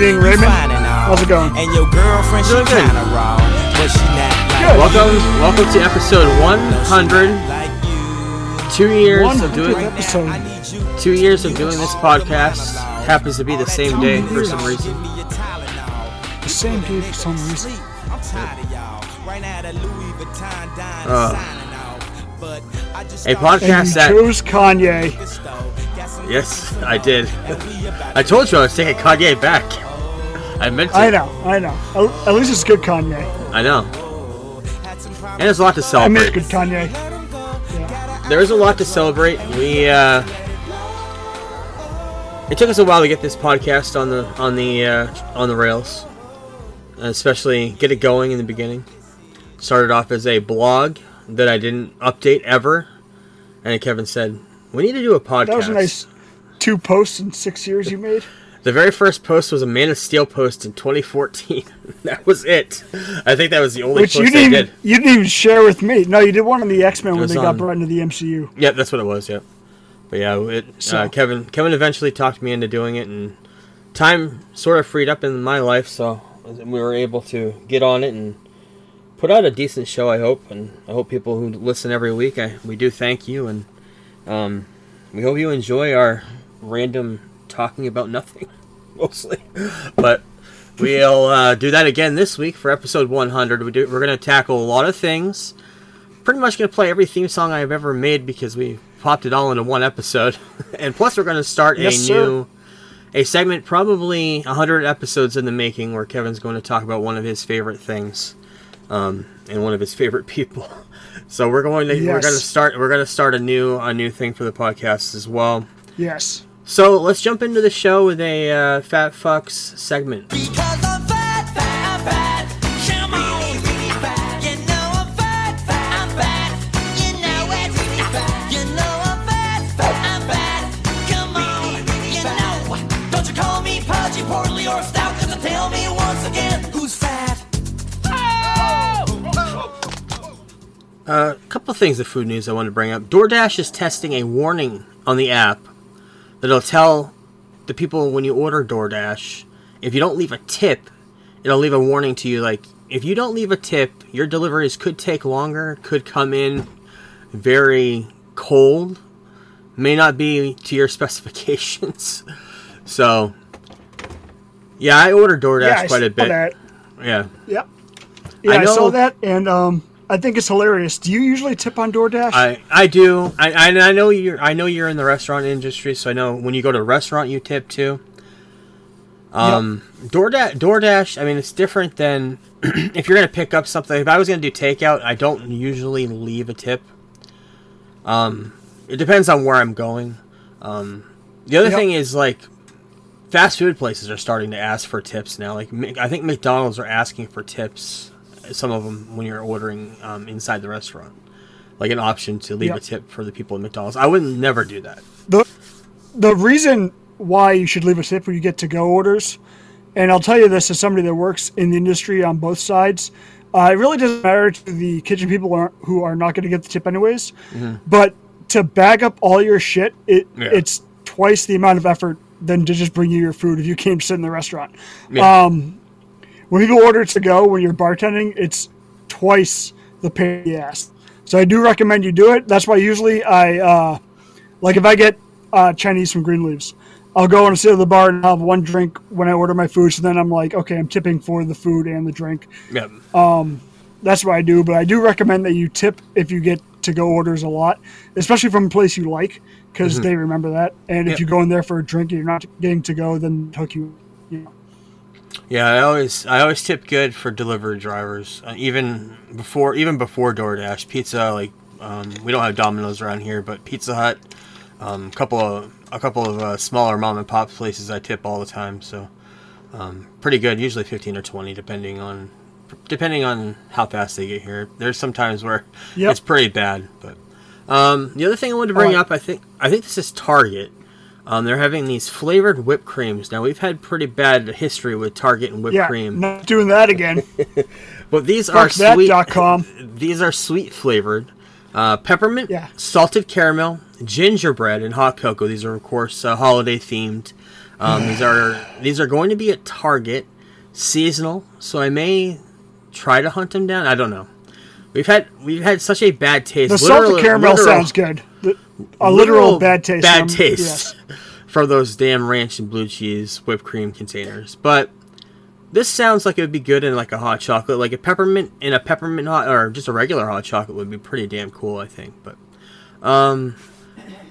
evening, Raymond. and. How's it going? And your girlfriend, she Doing good. kinda raw, but she not like Good. Welcome, welcome to episode 100. Two years of doing episode. two years of doing this podcast happens to be the same day for some reason. The same day for some reason. Uh, a And podcast you that chose Kanye. yes, I did. I told you I was taking Kanye back. I meant to. I know, I know. At at least it's good Kanye. I know. And there's a lot to celebrate. I mean, good Kanye. There's a lot to celebrate. We uh, it took us a while to get this podcast on the on the uh, on the rails, especially get it going in the beginning. Started off as a blog that I didn't update ever, and Kevin said we need to do a podcast. That was a nice two posts in six years you made. The very first post was a Man of Steel post in 2014. that was it. I think that was the only Which post you didn't, did. even, you didn't even share with me. No, you did one on the X Men when they on- got brought into the MCU. Yeah, that's what it was. Yeah, but yeah, it, So- uh, Kevin Kevin eventually talked me into doing it, and time sort of freed up in my life, so we were able to get on it and put out a decent show. I hope, and I hope people who listen every week, I, we do thank you, and um, we hope you enjoy our random talking about nothing, mostly, but. We'll uh, do that again this week for episode 100. We do, we're going to tackle a lot of things pretty much gonna play every theme song I've ever made because we popped it all into one episode, and plus we're gonna start Yes, a sir. new a segment probably hundred episodes in the making where Kevin's going to talk about one of his favorite things, um, and one of his favorite people. So we're going to we're gonna start we're gonna start a new a new thing for the podcast as well. Yes. So let's jump into the show with a uh, fat fucks segment. Because I'm fat, fat, I'm fat. Come on, really fat. You know I'm fat, fat, I'm fat. You know it's really fat. You know I'm fat, fat, I'm fat. Come on, you know. Don't you call me pudgy, portly, or stout, 'cause you tell me once again who's fat. A couple of things of food news I want to bring up. DoorDash is testing a warning on the app that'll tell the people when you order DoorDash if you don't leave a tip, it'll leave a warning to you like if you don't leave a tip, your deliveries could take longer, could come in very cold, may not be to your specifications. so, yeah, I order DoorDash Yeah, I quite a bit. that. Yeah. Yep. Yeah, I I, know- saw that, and um, I think it's hilarious. Do you usually tip on DoorDash? I, I do. I, I I know you're I know you're in the restaurant industry, so I know when you go to a restaurant you tip too. Um, DoorDash, DoorDash. I mean, it's different than if you're gonna pick up something. If I was gonna do takeout, I don't usually leave a tip. Um, it depends on where I'm going. Um, the other Yep. thing is like fast food places are starting to ask for tips now. Like I think McDonald's are asking for tips. Some of them when you're ordering um, inside the restaurant, like an option to leave Yep. a tip for the people at McDonald's. I would never do that. the the reason why you should leave a tip when you get to go orders, and I'll tell you this as somebody that works in the industry on both sides, uh, it really doesn't matter to the kitchen people who are, who are not going to get the tip anyways. But to bag up all your shit, it Yeah. it's twice the amount of effort than to just bring you your food if you came sit in the restaurant. Yeah. Um, when people order to go when you're bartending, it's twice the pay the ass. So I do recommend you do it. That's why usually I uh, like if I get uh, Chinese from Green Leaves, I'll go and sit at the bar and have one drink when I order my food. So then I'm like, okay, I'm tipping for the food and the drink. yeah. Um, That's what I do. But I do recommend that you tip if you get to go orders a lot, especially from a place you like, because they remember that. And if you go in there for a drink and you're not getting to go, then hook you. Yeah, I always I always tip good for delivery drivers. Uh, even before even before DoorDash, pizza like um, we don't have Domino's around here, but Pizza Hut, um, a couple of a couple of uh, smaller mom and pop places I tip all the time. So um, pretty good. Usually fifteen or twenty, depending on depending on how fast they get here. There's some times where Yep. it's pretty bad, but Um, the other thing I wanted to bring Oh. up, I think, I think this is Target. Um, they're having these flavored whipped creams. Now we've had pretty bad history with Target and whipped Yeah, cream, not doing that again. but these are Fuck that sweet. These are sweet flavored. Uh, peppermint, Yeah. salted caramel, gingerbread, and hot cocoa. These are of course uh, holiday themed. Um, these are these are going to be at Target, seasonal. So I may try to hunt them down. I don't know. We've had we've had such a bad taste. The salted caramel literal- sounds good. The- a literal, bad taste. Bad from- taste yes. from those damn ranch and blue cheese whipped cream containers. But this sounds like it would be good in like a hot chocolate, like a peppermint in a peppermint hot or just a regular hot chocolate would be pretty damn cool, I think. But um,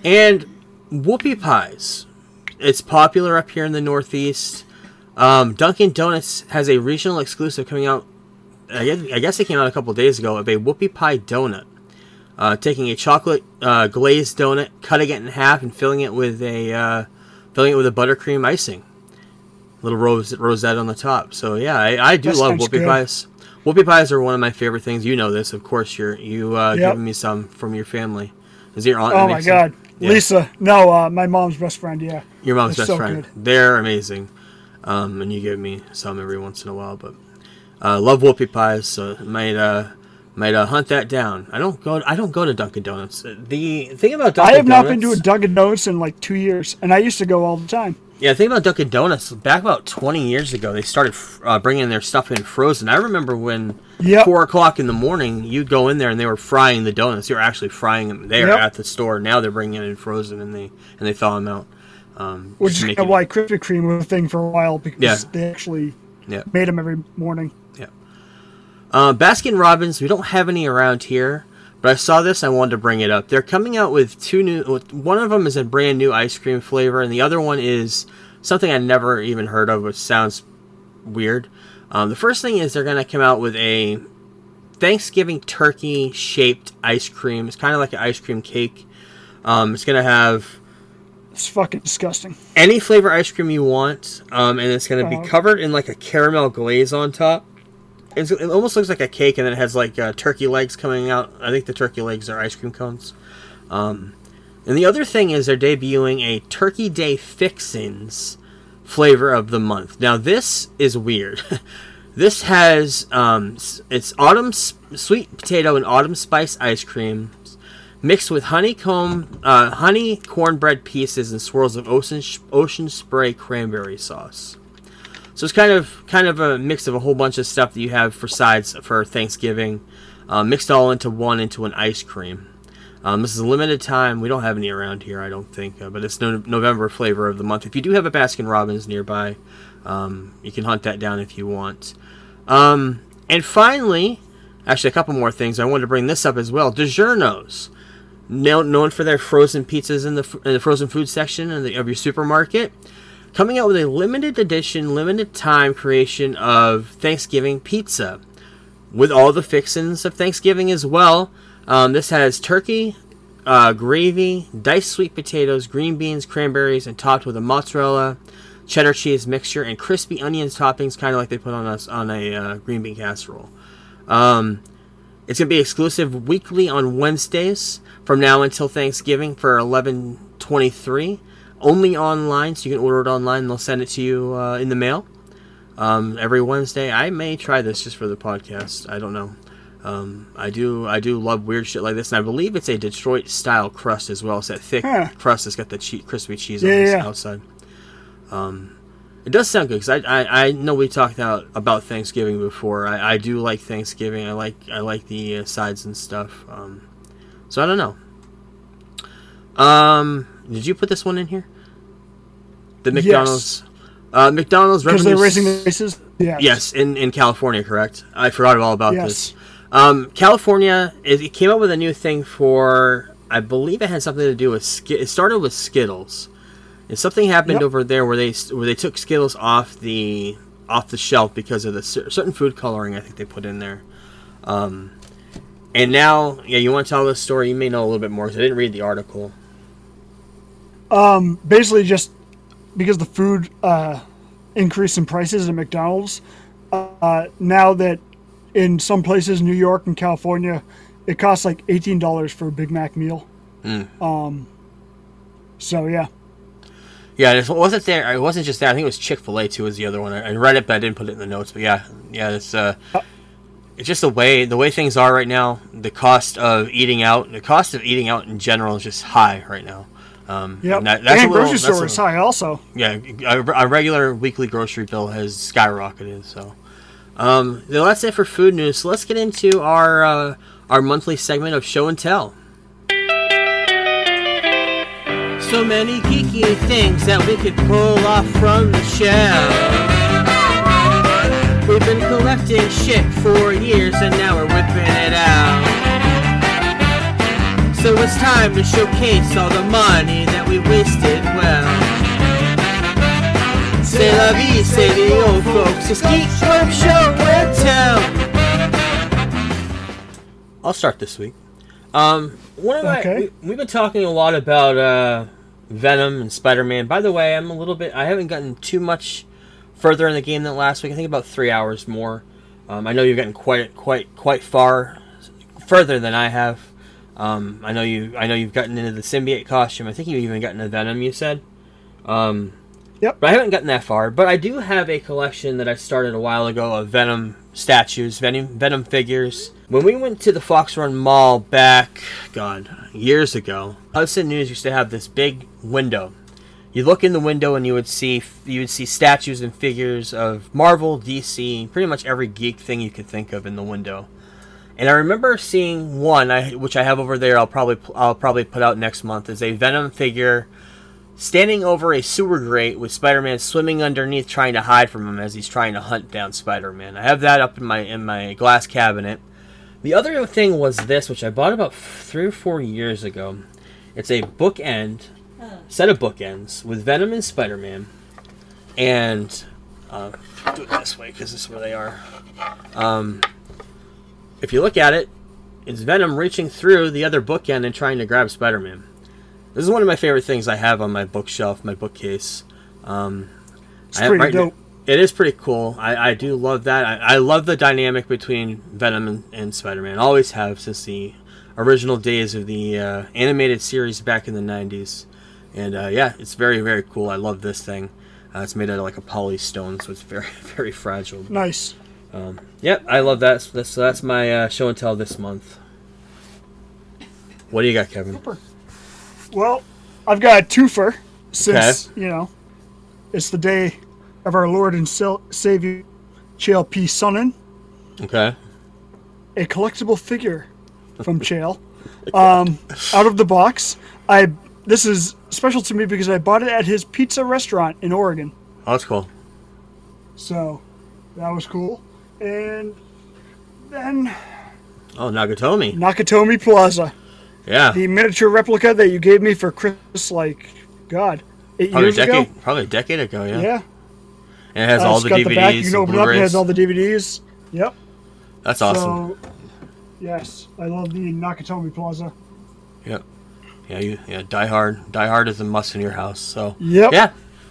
and whoopie pies. It's popular up here in the Northeast. Um, Dunkin' Donuts has a regional exclusive coming out. I guess, I guess it came out a couple days ago of a whoopie pie donut. Uh, taking a chocolate uh, glazed donut, cutting it in half, and filling it with a uh, filling it with a buttercream icing, little rose rosette on the top. So yeah, I, I do That love whoopie good. pies. Whoopie pies are one of my favorite things. You know this, of course. You're you uh, Yep. giving me some from your family. Is your aunt? Oh my god, Yeah. Lisa. No, uh, my mom's best friend. Yeah. Your mom's They're best so friend. good. They're amazing. Um, and you give me some every once in a while, but uh, love whoopie pies, so might uh, might uh, hunt that down. I don't go. I don't go to Dunkin' Donuts. The thing about Dunkin' I have not been to a Dunkin' Donuts in like two years, and I used to go all the time. yeah. The thing about Dunkin' Donuts, back about twenty years ago, they started uh, bringing their stuff in frozen. I remember when Yep. four o'clock in the morning, you'd go in there and they were frying the donuts. They were actually frying them there Yep. at the store. Now they're bringing it in frozen and they and they thaw them out. Um, Which is to kind of why Krispy Kreme was a thing for a while because Yeah. they actually yeah. made them every morning. Uh, Baskin Robbins, we don't have any around here, but I saw this. I wanted to bring it up. They're coming out with two new. One of them is a brand new ice cream flavor, and the other one is something I never even heard of, which sounds weird. Um, the first thing is they're going to come out with a Thanksgiving turkey shaped ice cream. It's kind of like an ice cream cake. Um, it's going to have It's fucking disgusting. any flavor ice cream you want, um, and it's going to Uh-huh. be covered in like a caramel glaze on top. It's, it almost looks like a cake, and then it has like uh, turkey legs coming out. I think the turkey legs are ice cream cones. Um, and the other thing is they're debuting a Turkey Day Fixins flavor of the month. Now this is weird. this has um, it's autumn sweet potato and autumn spice ice cream mixed with honeycomb, uh, honey cornbread pieces and swirls of ocean ocean spray cranberry sauce. So it's kind of kind of a mix of a whole bunch of stuff that you have for sides for Thanksgiving, uh, mixed all into one into an ice cream. Um, this is a limited time. We don't have any around here, I don't think, uh, but it's no- November flavor of the month. If you do have a Baskin Robbins nearby, um, you can hunt that down if you want. Um, and finally, actually, a couple more things. I wanted to bring this up as well. DiGiorno's, known for their frozen pizzas in the in the frozen food section the, of your supermarket, coming out with a limited edition, limited time creation of Thanksgiving pizza with all the fixins of Thanksgiving as well. Um, this has turkey, uh, gravy, diced sweet potatoes, green beans, cranberries, and topped with a mozzarella, cheddar cheese mixture, and crispy onions toppings, kind of like they put on us on a uh, green bean casserole. Um, it's gonna be exclusive weekly on Wednesdays from now until Thanksgiving for eleven twenty three. Only online, so you can order it online. and They'll send it to you uh, in the mail um, every Wednesday. I may try this just for the podcast. I don't know. Um, I do. I do love weird shit like this, and I believe it's a Detroit style crust as well. It's that thick crust that's got the che- crispy cheese Yeah, on the yeah. outside. Um, it does sound good because I, I I know we talked out about Thanksgiving before. I, I do like Thanksgiving. I like I like the uh, sides and stuff. Um, so I don't know. Um, did you put this one in here? The Yes. McDonald's. Uh, McDonald's Because they're raising the prices. Yeah. Yes, in, in California, correct? I forgot all about Yes. this. Um, California, it, it came up with a new thing for, I believe it had something to do with, Sk- it started with Skittles. And something happened Yep. over there where they where they took Skittles off the off the shelf because of the cer- certain food coloring I think they put in there. Um, and now, yeah, you want to tell this story? You may know a little bit more because I didn't read the article. Um, basically, just because the food uh, increase in prices at McDonald's, uh, now that in some places, New York and California, it costs like eighteen dollars for a Big Mac meal. Mm. Um. So yeah, Yeah, it wasn't there. It wasn't just that. I think it was Chick Fil A too. Was the other one. I I read it, but I didn't put it in the notes. But yeah, yeah, it's uh, it's just the way the way things are right now. The cost of eating out, the cost of eating out in general is just high right now. Um, yep. and that- And, that's a little- grocery store is high also. yeah, a, a regular weekly grocery bill has skyrocketed. So, um, then that's it for food news. So let's get into our uh, our monthly segment of show and tell. So many geeky things that we could pull off from the shelf. We've been collecting shit for years and now we're whipping it out. So it's time to showcase all the money that we wasted well. C'est la vie, say the old folks. It's Geek Club Show and Tell. I'll start this week. Um, one of my Okay. we, we've been talking a lot about uh, Venom and Spider-Man. By the way, I'm a little bit. I haven't gotten too much further in the game than last week. I think about three hours more. Um, I know you've gotten quite quite quite far further than I have. Um, I know you. I know you've gotten into the symbiote costume. I think you've even gotten a Venom. You said. Um, Yep. But I haven't gotten that far. But I do have a collection that I started a while ago of Venom statues, Venom Venom figures. When we went to the Fox Run Mall back, God, years ago, Hudson News used to have this big window. You look in the window and you would see you would see statues and figures of Marvel, DC, pretty much every geek thing you could think of in the window. And I remember seeing one, I, which I have over there. I'll probably I'll probably put out next month. Is a Venom figure standing over a sewer grate with Spider-Man swimming underneath, trying to hide from him as he's trying to hunt down Spider-Man. I have that up in my in my glass cabinet. The other thing was this, which I bought about three or four years ago. It's a bookend set of bookends with Venom and Spider-Man, and uh, do it this way because this is where they are. Um, if you look at it, it's Venom reaching through the other bookend and trying to grab Spider-Man. This is one of my favorite things I have on my bookshelf, my bookcase. Um, It's I- pretty right- dope. It is pretty cool. I, I do love that. I, I love the dynamic between Venom and, and Spider-Man. Always have since the original days of the uh, animated series back in the '90s. And uh, yeah, it's very very cool. I love this thing. Uh, it's made out of like a poly stone, so it's very very fragile. Nice. Um, yep, I love that. So that's, so that's my uh, show and tell this month. What do you got, Kevin? Super. Well, I've got a twofer since you know it's the day of our Lord and Savior Chael P. Sonnen, Okay. a collectible figure from Chael, um, out of the box. I this is special to me because I bought it at his pizza restaurant in Oregon, Oh, that's cool. so that was cool. And then Oh, Nakatomi, Nakatomi Plaza, Yeah. the miniature replica that you gave me for Christmas, like God, eight Probably a years ago. decade. Probably a decade ago. Yeah. Yeah. And it has Uh, all it's the got DVDs. the back. You can and open it up. It has all the DVDs. Yep. That's awesome. So, yes, I love the Nakatomi Plaza. Yep. Yeah, you, yeah. Die Hard. Die Hard is a must in your house. So. Yep. Yeah.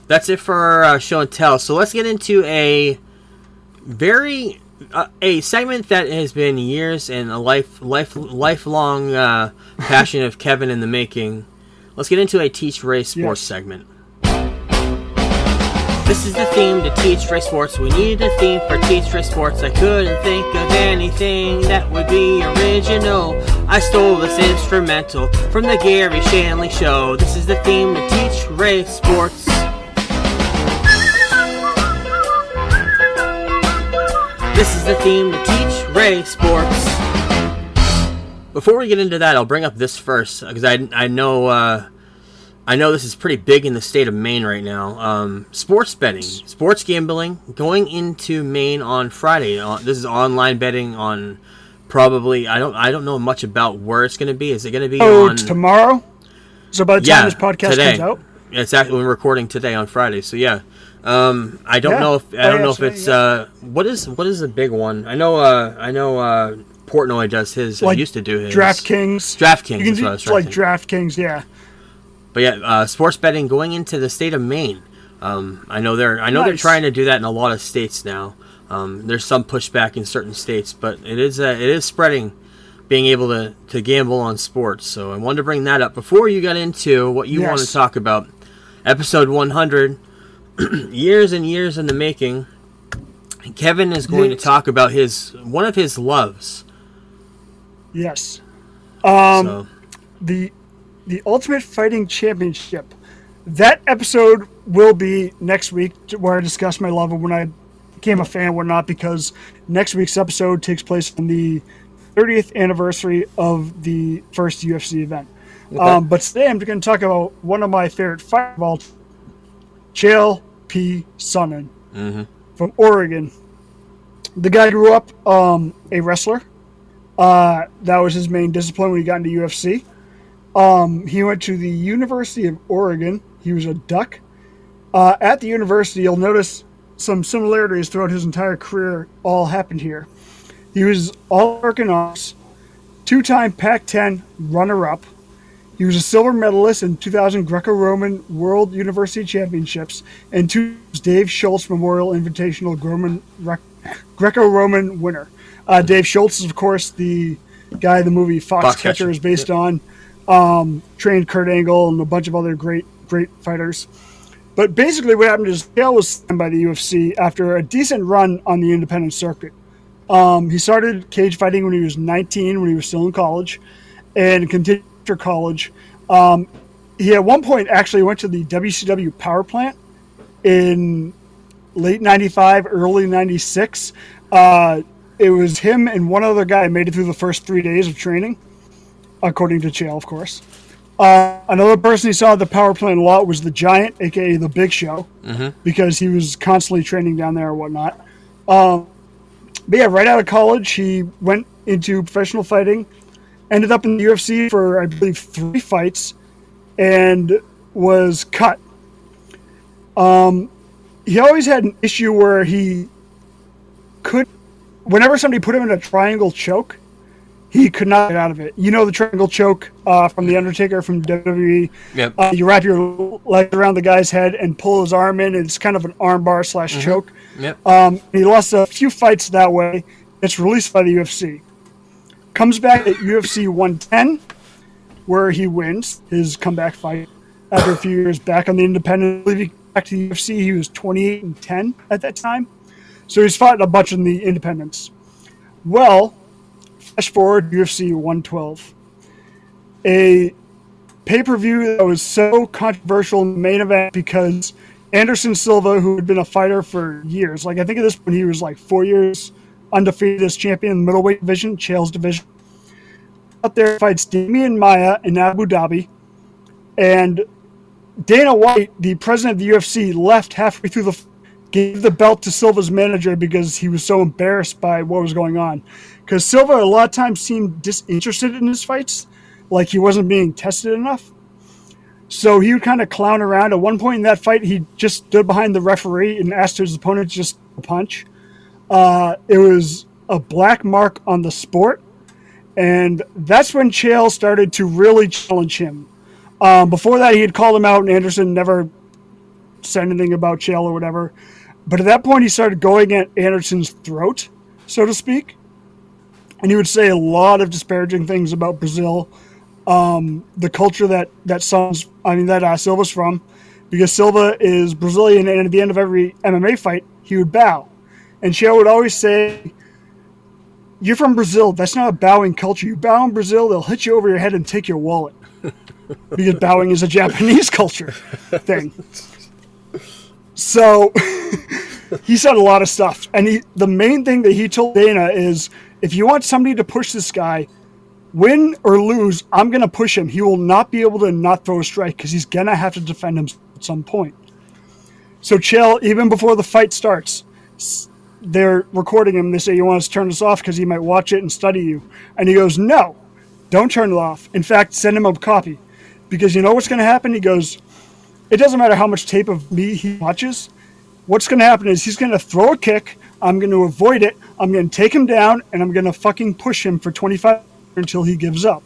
That's it for our uh, show and tell. So let's get into a very uh, a segment that has been years and a life life lifelong uh, passion of Kevin in the making. Let's get into a Teach Ray Sports Yes. segment. This is the theme to Teach Ray Sports. We needed a theme for Teach Ray Sports. I couldn't think of anything that would be original. I stole this instrumental from the Garry Shandling Show. This is the theme to Teach Ray Sports. This is the theme to Teach Ray Sports. Before we get into that, I'll bring up this first because I, I know uh, I know this is pretty big in the state of Maine right now. Um, sports betting, sports gambling, going into Maine on Friday. Uh, this is online betting on probably I don't I don't know much about where it's going to be. Is it going to be Oh, on tomorrow. So by the time yeah this podcast today? comes out, It's actually we're recording today on Friday. So yeah, um, I don't Yeah. know if I Oh, don't yeah, know if it's yeah. uh, what is what is the big one. I know uh, I know uh, Portnoy does his. Like, used to do his DraftKings. DraftKings You can is do what I was it's like DraftKings. Yeah. But yeah, uh, sports betting going into the state of Maine. Um, I know they're I know they're trying to do that in a lot of states now. Um, there's some pushback in certain states, but it is uh, it is spreading being able to, to gamble on sports. So I wanted to bring that up before you got into what you want to talk about. Episode 100, years and years in the making. Kevin is going to talk about his one of his loves. Yes. Um, so the the Ultimate Fighting Championship. That episode will be next week, where I discuss my love of when I became a fan whatnot. Because next week's episode takes place on the 30th anniversary of the first UFC event. Um, but today I'm going to talk about one of my favorite fighters of all, Chael P. Sonnen from Oregon. The guy grew up um, a wrestler. Uh, that was his main discipline when he got into UFC. Um, he went to the University of Oregon. He was a duck. Uh, at the university, you'll notice some similarities throughout his entire career all happened here. He was All American Honors, two time Pac 10 runner up. He was a silver medalist in 2000 Greco Roman World University Championships and two Dave Schultz Memorial Invitational Greco Roman winner. Uh, Dave Schultz is, of course, the guy the movie Foxcatcher Foxcatcher, is based on. Um, trained Kurt Angle and a bunch of other great, great fighters. But basically, what happened is Chael was signed by the UFC after a decent run on the independent circuit. Um, he started cage fighting when he was 19, when he was still in college, and continued college. Um, he at one point actually went to the WCW power plant in late 95, early 96. Uh, it was him and one other guy made it through the first three days of training, according to Chael, of course. Uh, another person he saw at the power plant a lot was the Giant, aka the Big Show, because he was constantly training down there and whatnot. Um, but yeah, right out of college, he went into professional fighting, ended up in the UFC for I believe three fights, and was cut. Um, he always had an issue where he could, whenever somebody put him in a triangle choke, he could not get out of it. You know the triangle choke uh, from the Undertaker from WWE. Yep. Uh, you wrap your leg around the guy's head and pull his arm in. And it's kind of an armbar slash choke. Yep. Um, he lost a few fights that way. It's released by the UFC. Comes back at UFC 110, where he wins his comeback fight after a few years back on the independent. Came back to the UFC. He was 28 and 10 at that time. So he's fought a bunch in the independents. Well, flash forward UFC 112. A pay per view that was so controversial in the main event because Anderson Silva, who had been a fighter for years, like I think at this point he was like four years undefeated as champion in the middleweight division, Chael's division. Out there fights Demian Maia in Abu Dhabi, and Dana White, the president of the UFC, left halfway through the gave the belt to Silva's manager because he was so embarrassed by what was going on. Because Silva a lot of times seemed disinterested in his fights, like he wasn't being tested enough. So he would kind of clown around. At one point in that fight, he just stood behind the referee and asked his opponent just to punch. Uh, it was a black mark on the sport, and that's when Chael started to really challenge him. Um, before that, he had called him out, and Anderson never said anything about Chael or whatever. But at that point, he started going at Anderson's throat, so to speak, and he would say a lot of disparaging things about Brazil, um, the culture that that Sons, I mean that uh, Silva's from, because Silva is Brazilian, and at the end of every MMA fight, he would bow, and Chael would always say. You're from Brazil. That's not a bowing culture. You bow in Brazil, they'll hit you over your head and take your wallet because bowing is a Japanese culture thing. So he said a lot of stuff, and he the main thing that he told Dana is, if you want somebody to push this guy, win or lose, I'm gonna push him. He will not be able to not throw a strike because he's gonna have to defend him at some point. So Chael, even before the fight starts, they're recording him. They say, "You want us to turn this off because he might watch it and study you," and he goes, "No, don't turn it off. In fact, send him a copy because you know what's going to happen." He goes, "It doesn't matter how much tape of me he watches. What's going to happen is he's going to throw a kick. I'm going to avoid it. I'm going to take him down, and I'm going to fucking push him for 25 until he gives up."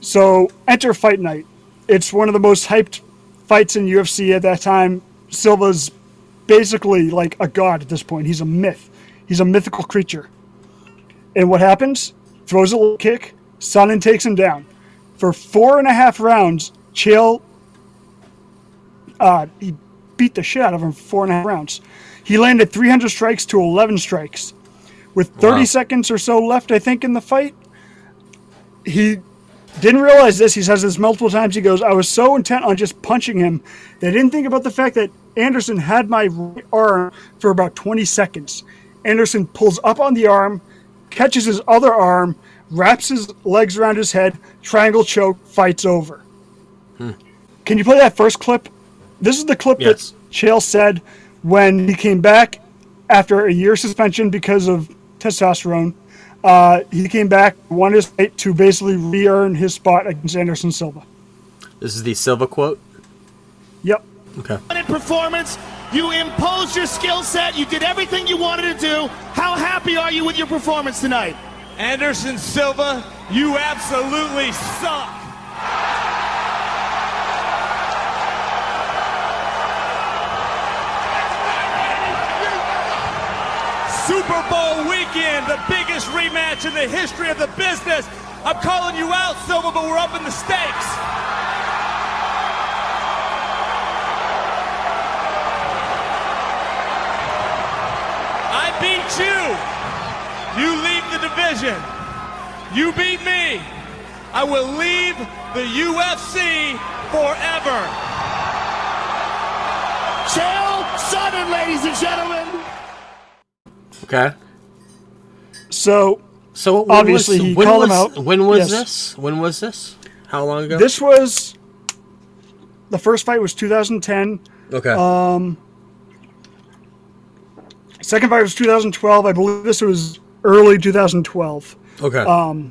So enter Fight Night. It's one of the most hyped fights in UFC at that time. Silva's basically like a god at this point. He's a myth. He's a mythical creature. And what happens? throws a little kick. Sonnen takes him down. For four and a half rounds, Chael uh, he beat the shit out of him for four and a half rounds. He landed 300 strikes to 11 strikes. With 30 Wow. seconds or so left, I think, in the fight, he didn't realize this. He says this multiple times. He goes, I was so intent on just punching him that I didn't think about the fact that Anderson had my right arm for about 20 seconds. Anderson pulls up on the arm, catches his other arm, wraps his legs around his head, triangle choke, fights over. Can you play that first clip? This is the clip Yes. that Chael said when he came back after a year suspension because of testosterone. Uh, he came back, won his fight to basically re-earn his spot against Anderson Silva. This is the Silva quote. Yep. Okay. dominant performance. You imposed your skill set. You did everything you wanted to do. How happy are you with your performance tonight? Anderson Silva, you absolutely suck. Super Bowl weekend, the biggest rematch in the history of the business. I'm calling you out, Silva, but we're up in the stakes. Beat you. You leave the division. You beat me. I will leave the UFC forever. Chael Sonnen, ladies and gentlemen. Okay. So So Obviously, was, he when called him was, out. When was Yes. this? When was this? How long ago? this was the first fight was 2010. Okay. uh, Second fight was 2012. I believe this was early 2012. okay. um,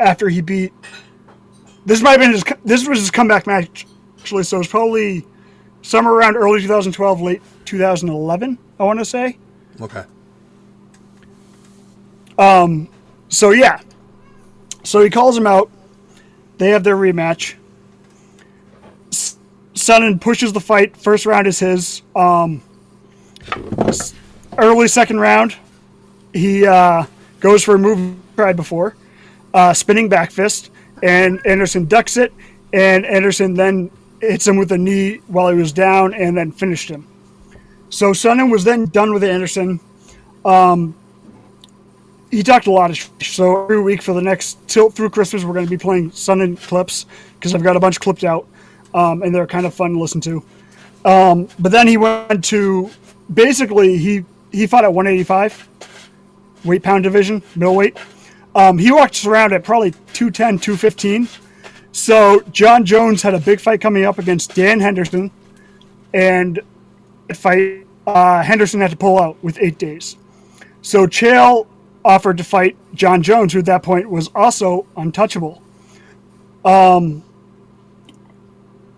After he beat, this might have been his. This was his comeback match, actually. So it's probably somewhere around early 2012, late 2011. I want to say. okay. Um. So yeah. So he calls him out. They have their rematch. Sonnen pushes the fight. First round is his. Um, early second round, he uh, goes for a move tried before, uh, spinning back fist, and Anderson ducks it, and Anderson then hits him with a knee while he was down, and then finished him. So Sonnen was then done with Anderson he talked a lot of sh- so every week for the next till through Christmas we're going to be playing Sunday clips because I've got a bunch clipped out um, and they're kind of fun to listen to. Um, but then he went to basically he he fought at 185 weight pound division middleweight. Um, he walked around at probably 210 215. So Jon Jones had a big fight coming up against Dan Henderson, and fight uh, Henderson had to pull out with eight days. So Chael offered to fight Jon Jones, who at that point was also untouchable. Um,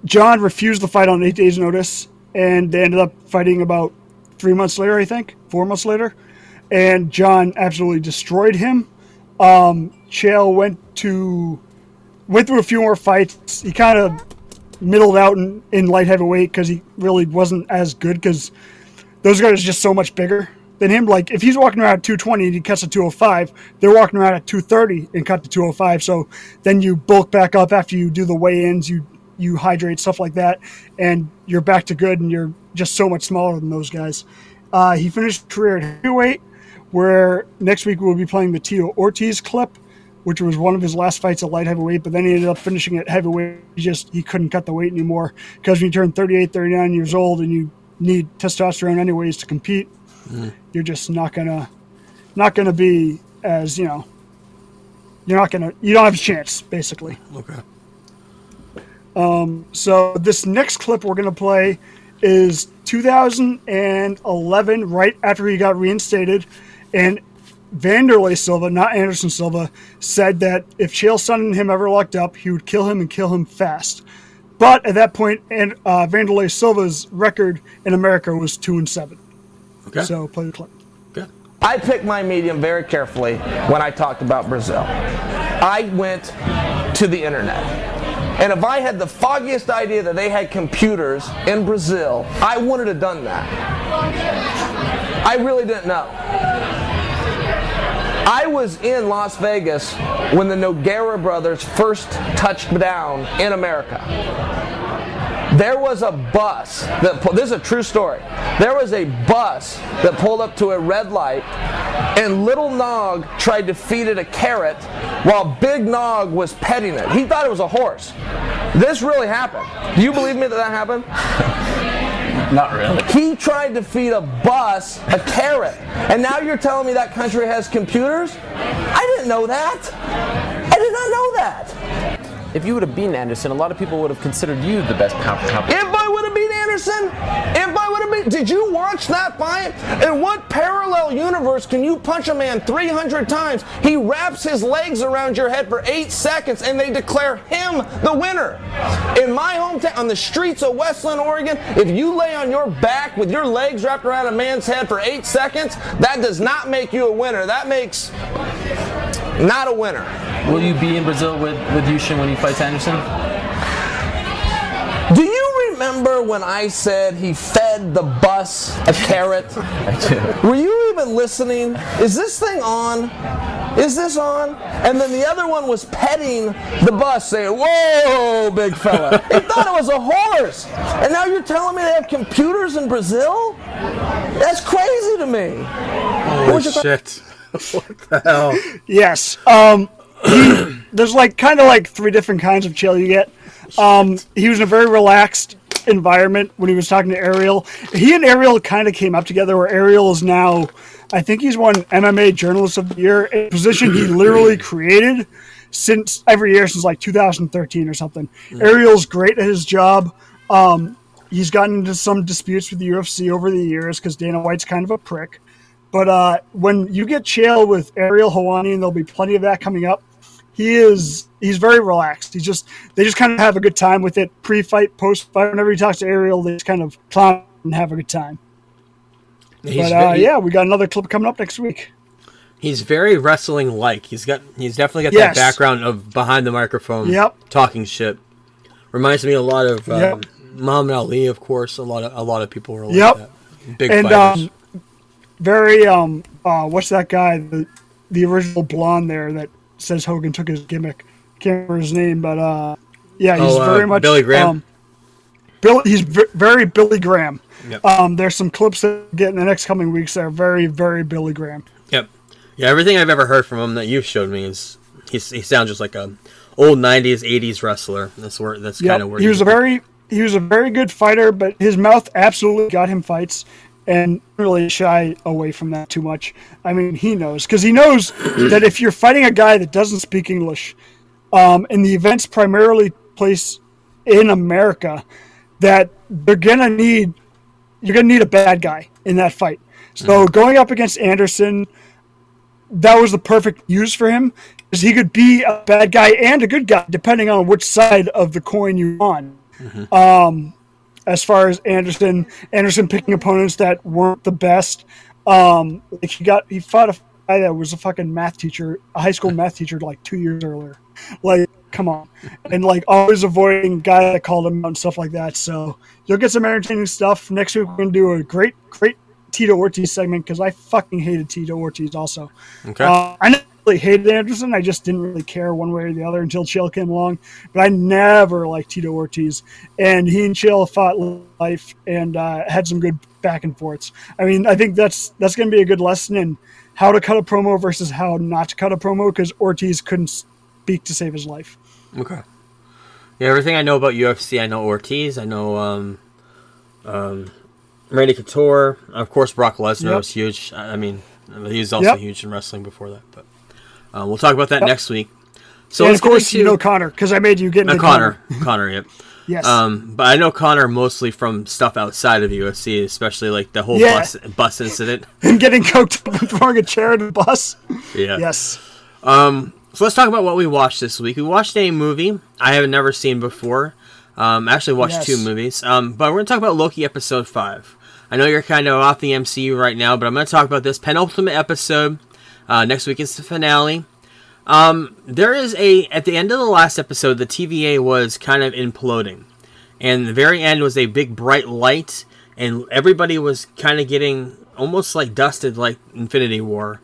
Jon refused the fight on eight days' notice, and they ended up fighting about three months later, I think, four months later. And Jon absolutely destroyed him. Um, Chael went to went through a few more fights. He kind of middled out in, in light heavyweight because he really wasn't as good because those guys are just so much bigger than him. Like if he's walking around at 220 and he cuts to 205, they're walking around at 230 and cut to 205. So then you bulk back up after you do the weigh-ins, you you hydrate stuff like that, and you're back to good, and you're just so much smaller than those guys. Uh, he finished career at heavyweight, where next week we'll be playing the Tito Ortiz clip, which was one of his last fights at light heavyweight, but then he ended up finishing at heavyweight. He just he couldn't cut the weight anymore because when you turn 38, 39 years old and you need testosterone anyways to compete, you're just not gonna not gonna be as you know. You're not gonna you don't have a chance basically. okay. So this next clip we're gonna play is 2011, right after he got reinstated, and Wanderlei Silva, not Anderson Silva, said that if Chael Sonnen and him ever locked up, he would kill him and kill him fast. But at that point, and uh, Wanderlei Silva's record in America was two and seven. Okay. So play the clip. okay. I picked my medium very carefully when I talked about Brazil. I went to the internet. And if I had the foggiest idea that they had computers in Brazil, I wouldn't have done that. I really didn't know. I was in Las Vegas when the Nogueira brothers first touched down in America. There was a bus that this is a true story. There was a bus that pulled up to a red light, and Little Nog tried to feed it a carrot while Big Nog was petting it. He thought it was a horse. This really happened. Do you believe me that that happened? Not really. He tried to feed a bus a carrot. And now you're telling me that country has computers? I didn't know that. I did not know that. If you would have beaten Anderson, a lot of people would have considered you the best pound for pound. If I would have beat Anderson, if I would have beat, did you watch that fight? In what parallel universe can you punch a man 300 times? He wraps his legs around your head for eight seconds and they declare him the winner. In my hometown, on the streets of West Linn, Oregon, if you lay on your back with your legs wrapped around a man's head for eight seconds, that does not make you a winner. That makes not a winner. Will you be in Brazil with, with Yushin when he fights Anderson? Do you remember when I said he fed the bus a carrot? I do. Were you even listening? Is this thing on? Is this on? And then the other one was petting the bus, saying, Whoa, big fella. he thought it was a horse. And now you're telling me they have computers in Brazil? That's crazy to me. Holy was your- shit! What the hell? Yes. Um, he, there's like kind of like three different kinds of chill you get. Um, he was in a very relaxed environment when he was talking to Ariel. He and Ariel kind of came up together. Where Ariel is now, I think he's won MMA Journalist of the Year, a position he literally created since every year since like 2013 or something. Ariel's great at his job. Um, he's gotten into some disputes with the UFC over the years because Dana White's kind of a prick. But uh, when you get Chael with Ariel Helwani, and there'll be plenty of that coming up, he is he's very relaxed. He just they just kind of have a good time with it pre-fight, post-fight. Whenever he talks to Ariel, they just kind of clown and have a good time. He's but uh, ve- yeah, we got another clip coming up next week. he's very wrestling like. He's got he's definitely got Yes. that background of behind the microphone, Yep. talking shit. Reminds me a lot of um, Yep. Muhammad Ali, of course. A lot of a lot of people were like Yep. that. Big and fighters. um, very um, uh, what's that guy? The the original blonde there that says Hogan took his gimmick. Can't remember his name, but uh, yeah, he's Oh, uh, very much Billy Graham? Um, Bill, he's v- very Billy Graham. Yep. Um, there's some clips that get in the next coming weeks that are very, very Billy Graham. Yep. Yeah, everything I've ever heard from him that you've showed me is he's, he sounds just like a old '90s, '80s wrestler. That's where that's Yep. kind of where he was a very he was a very good fighter, but his mouth absolutely got him fights, and really shy away from that too much. I mean, he knows because he knows that if you're fighting a guy that doesn't speak English, um, and the events primarily place in America, that they're gonna need you're gonna need a bad guy in that fight. So going up against Anderson, that was the perfect use for him because he could be a bad guy and a good guy depending on which side of the coin you're on. Um, as far as Anderson, Anderson picking opponents that weren't the best. Um, like he got he fought a guy that was a fucking math teacher, a high school math teacher, like two years earlier. Like, come on, and like always avoiding guy that called him out and stuff like that. So you'll get some entertaining stuff next week. We're gonna do a great, great Tito Ortiz segment because I fucking hated Tito Ortiz also. Okay. Uh, I never really hated Anderson. I just didn't really care one way or the other until Chael came along. But I never liked Tito Ortiz, and he and Chael fought life and uh, had some good back and forths. I mean, I think that's that's going to be a good lesson in how to cut a promo versus how not to cut a promo because Ortiz couldn't speak to save his life. Okay. Yeah, everything I know about UFC, I know Ortiz. I know um, um, Randy Couture. Of course, Brock Lesnar Yep. was huge. I I mean, he was also Yep. huge in wrestling before that. But uh, we'll talk about that Yep. next week. So and of course, you know Conor because I made you get into Conor. Conor, yep. Yes. Um, but I know Conor mostly from stuff outside of UFC, especially like the whole Yeah. bus bus incident. and getting coked up and throwing a chair at the bus. Yeah. Yes. So let's talk about what we watched this week. We watched a movie I have never seen before. Um, actually watched Yes. two movies. Um, but we're gonna talk about Loki episode five. I know you're kind of off the MCU right now, but I'm gonna talk about this penultimate episode. Uh, next week is the finale. Um, there is a at the end of the last episode, the TVA was kind of imploding, and the very end was a big bright light, and everybody was kind of getting almost like dusted, like Infinity War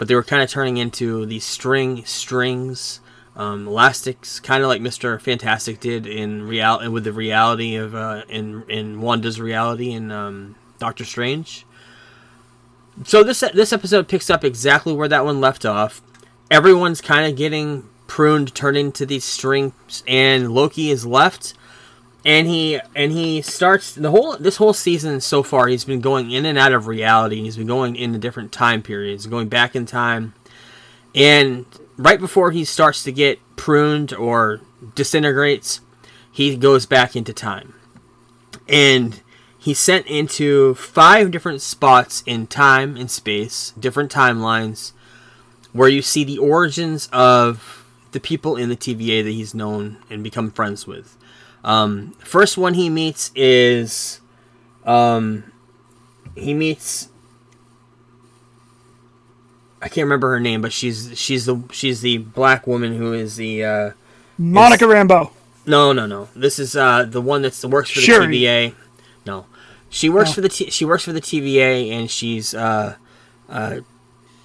but they were kind of turning into these string strings, um, elastics, kind of like Mister Fantastic did in real with the reality of uh, in in Wanda's reality in um, Doctor Strange. So this this episode picks up exactly where that one left off. Everyone's kind of getting pruned, turned into these strings, and Loki is left and he and he starts the whole this whole season so far he's been going in and out of reality he's been going into different time periods going back in time and right before he starts to get pruned or disintegrates he goes back into time and he's sent into five different spots in time and space different timelines where you see the origins of the people in the TVA that he's known and become friends with um, first one he meets is, um, he meets. I can't remember her name, but she's she's the she's the black woman who is the uh, Monica Rambeau. no no no. This is uh, the one that's works for the Shuri. TVA. She works Oh. for the T- she works for the TVA, and she's uh, uh,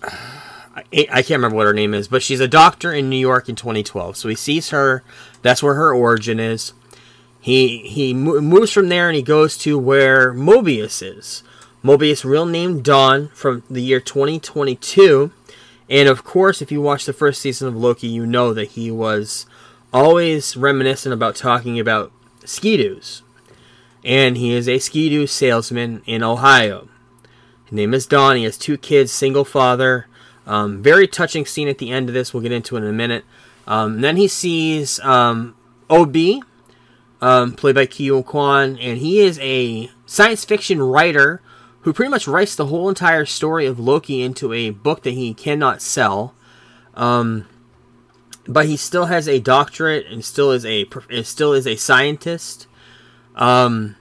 I, I can't remember what her name is, but she's a doctor in New York in 2012. So he sees her. That's where her origin is. He he mo- moves from there and he goes to where Mobius is. Mobius, real name Don, from the year 2022. And of course, if you watch the first season of Loki, you know that he was always reminiscent about talking about skidoos. And he is a skidoo salesman in Ohio. His name is Don. He has two kids, single father. Um, very touching scene at the end of this. We'll get into it in a minute. Um, then he sees um, OB, um, played by Ke Quan, and he is a science fiction writer who pretty much writes the whole entire story of Loki into a book that he cannot sell. Um, but he still has a doctorate and still is a still is a scientist. Um,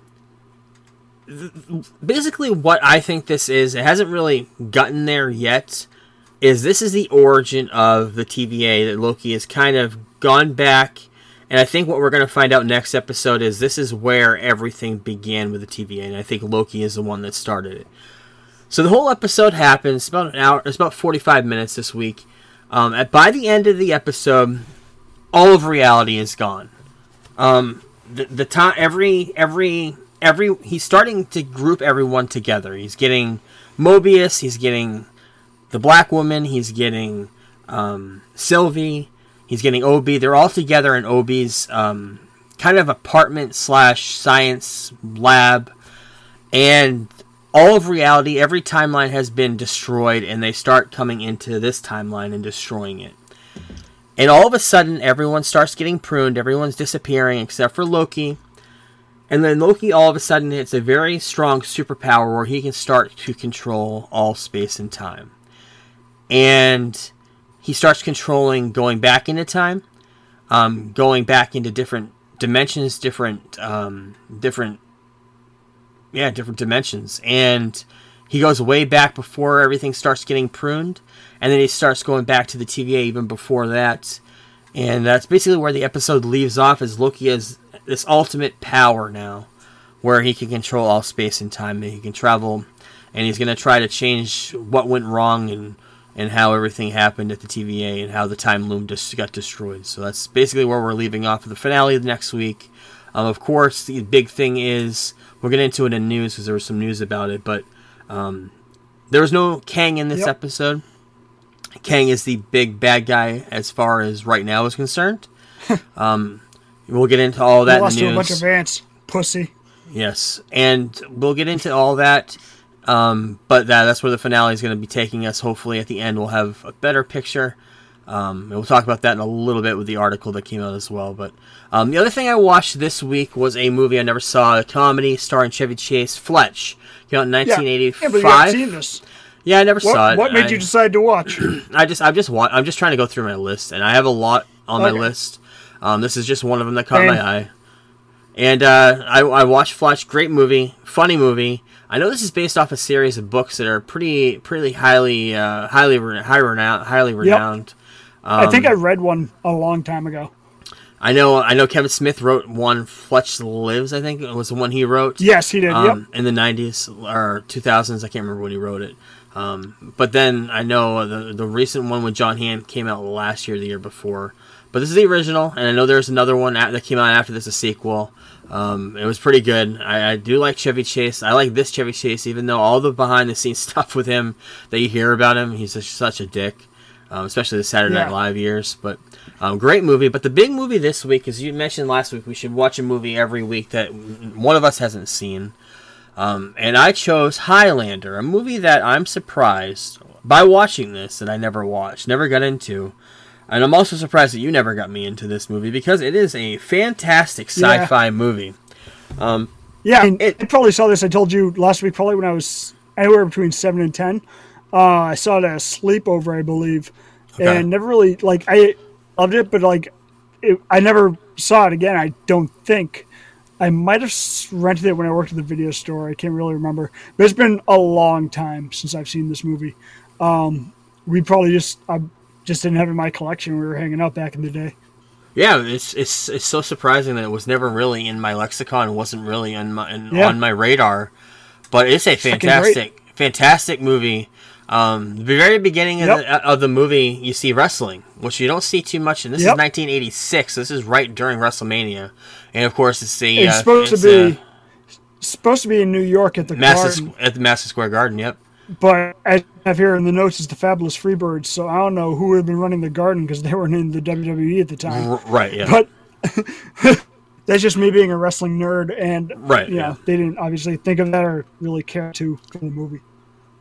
th- basically, what I think this is, it hasn't really gotten there yet. Is this is the origin of the TVA that Loki has kind of gone back and I think what we're going to find out next episode is this is where everything began with the TVA, and I think Loki is the one that started it. So the whole episode happens about an hour. It's about forty-five minutes this week. Um, at, by the end of the episode, all of reality is gone. Um, the the time every every every he's starting to group everyone together. He's getting Mobius. He's getting the black woman. He's getting um, Sylvie. He's getting OB. They're all together in OB's um, kind of apartment slash science lab, and all of reality, every timeline has been destroyed, and they start coming into this timeline and destroying it. And all of a sudden, everyone starts getting pruned. Everyone's disappearing except for Loki. And then Loki, all of a sudden, hits a very strong superpower where he can start to control all space and time. And he starts controlling going back into time, um, going back into different dimensions, different, um, different, yeah, different dimensions, and he goes way back before everything starts getting pruned, and then he starts going back to the TVA even before that, and that's basically where the episode leaves off. As Loki has this ultimate power now, where he can control all space and time, and he can travel, and he's gonna try to change what went wrong and and how everything happened at the TVA and how the time loom just got destroyed. So that's basically where we're leaving off for the finale of next week. Um, of course, the big thing is we'll get into it in news because there was some news about it, but um, there was no Kang in this Yep. episode. Kang is the big bad guy as far as right now is concerned. um, we'll get into all that Lost in the to a bunch of ants. Pussy. Yes, and we'll get into all that. Um, but that, that's where the finale is going to be taking us. Hopefully, at the end, we'll have a better picture. Um, and we'll talk about that in a little bit with the article that came out as well. But um, the other thing I watched this week was a movie I never saw, a comedy starring Chevy Chase, Fletch. Came out in Yeah. 1985. Yeah, but you haven't seen this. Yeah, I never saw it. what made I- you decide to watch? I just, I'm just, wa- I'm just trying to go through my list, and I have a lot on my list. Um, this is just one of them that caught Same. my eye. And uh, I, I watched Fletch. Great movie, funny movie. I know this is based off a series of books that are pretty, pretty highly, uh, highly, re- high renowned, highly renowned. I think Um, I read one a long time ago. I know, I know. Kevin Smith wrote one. Fletch Lives, I think it was the one he wrote. Yes, he did. um, yep. in the 90s or 2000s. I can't remember when he wrote it. Um, but then I know the the recent one with Jon Hamm came out last year, the year before. But this is the original, and I know there's another one that came out after this, a sequel. Um, it was pretty good. I, I do like Chevy Chase. I like this Chevy Chase, even though all the behind the scenes stuff with him that you hear about him, he's just such a dick, um, especially the Saturday Night Live years. But um, great movie. But the big movie this week, as you mentioned last week, we should watch a movie every week that one of us hasn't seen. Um, and I chose Highlander, a movie that I'm surprised by watching this that I never watched, never got into. And I'm also surprised that you never got me into this movie because it is a fantastic sci-fi movie. Yeah, I, mean, It- I probably saw this. I told you last week, probably when I was anywhere between seven and ten. Uh, I saw it at a sleepover, I believe, Okay. and never really like I loved it, but like it, I never saw it again. I don't think. I might have rented it when I worked at the video store. I can't really remember, but it's been a long time since I've seen this movie. Um, we probably just I just didn't have it in my collection. We were hanging out back in the day. Yeah, it's it's it's so surprising that it was never really in my lexicon, wasn't really on my in, Yeah. on my radar. But it's a fantastic fantastic movie. Um, the very beginning of, the, of the movie, you see wrestling, which you don't see too much. And this Yep. is 1986. This is right during WrestleMania, and of course, it's the It's uh, supposed it's, to be uh, supposed to be in New York at the Madison at the Madison Square Garden. Yep. But as I have here in the notes is the Fabulous Freebirds, so I don't know who would have been running the garden because they weren't in the WWE at the time. R- right. Yeah. But that's just me being a wrestling nerd, and Right, know, yeah. they didn't obviously think of that or really care to for the movie.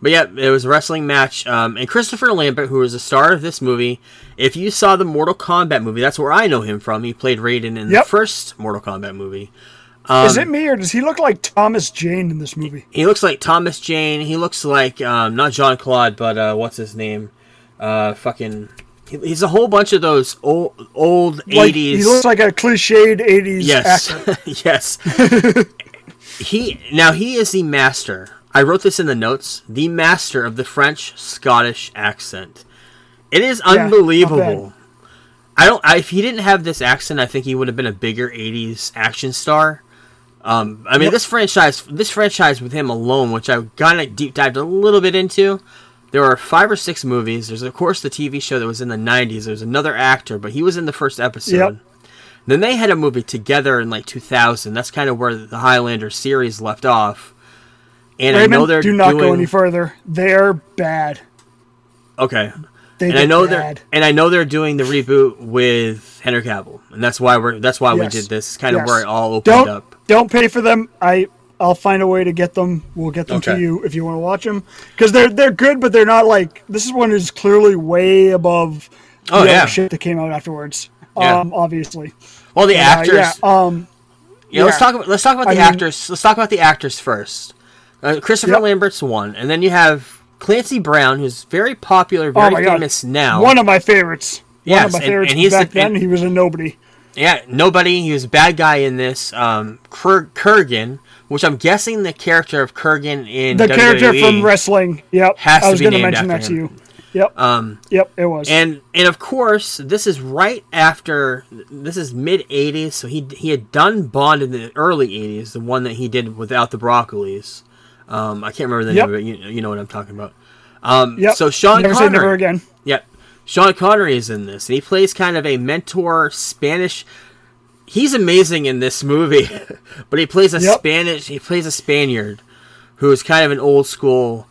But yeah, it was a wrestling match. Um, and Christopher Lambert, who was the star of this movie, if you saw the Mortal Kombat movie, that's where I know him from. He played Raiden in the first Mortal Kombat movie. Is it me or does he look like Thomas Jane in this movie? He looks like Thomas Jane. He looks like um, not Jean-Claude, but uh, what's his name? Uh, fucking. he- He's a whole bunch of those old old Like, eighties. he looks like a cliched '80s yes, actor. yes. he now he is the master. I wrote this in the notes. The master of the French Scottish accent. It is Yeah, unbelievable. I don't. I, if he didn't have this accent, I think he would have been a bigger '80s action star. Um, I mean, Yep. this franchise, this franchise with him alone, which I kind of deep dived a little bit into. There are five or six movies. There's of course the TV show that was in the '90s. There's another actor, but he was in the first episode. Yep. Then they had a movie together in like 2000. That's kind of where the Highlander series left off. And I know they're do not doing go any further. They're bad. okay. They and I know bad. they're and I know they're doing the reboot with Henry Cavill, and that's why we're that's why we did this. It's kind of Yes. where it all opened don't up. don't pay for them. I I'll find a way to get them. We'll get them to you if you want to watch them because they're they're good, but they're not like this is one is clearly way above. the Oh, yeah. shit that came out afterwards. Yeah. Um, obviously. Well, the Uh, actors. yeah. Um. Yeah, let's talk about let's talk about I the mean- actors. Let's talk about the actors first. Uh, Christopher Yep. Lambert's one, and then you have Clancy Brown, who's very popular, Oh very god. famous now. One of my favorites. Yes, one of my and- favorites and he's back the- then. and- he was a nobody. yeah, nobody. He was a bad guy in this. Um, Kur- Kurgan, which I'm guessing the character of Kurgan in The character from wrestling. Yep. I to was gonna named mention that after to you. Yep. Um, yep. It was. and and of course, this is right after this is mid '80s, so he he had done Bond in the early '80s, the one that he did without the broccolis. Um, I can't remember the Yep. name but. You, you know what I'm talking about. Um, yep. So Sean never say Connery. never again. Yep. Sean Connery is in this, and he plays kind of a mentor Spanish. He's amazing in this movie, but he plays a Yep. Spanish. He plays a Spaniard who is kind of an old school.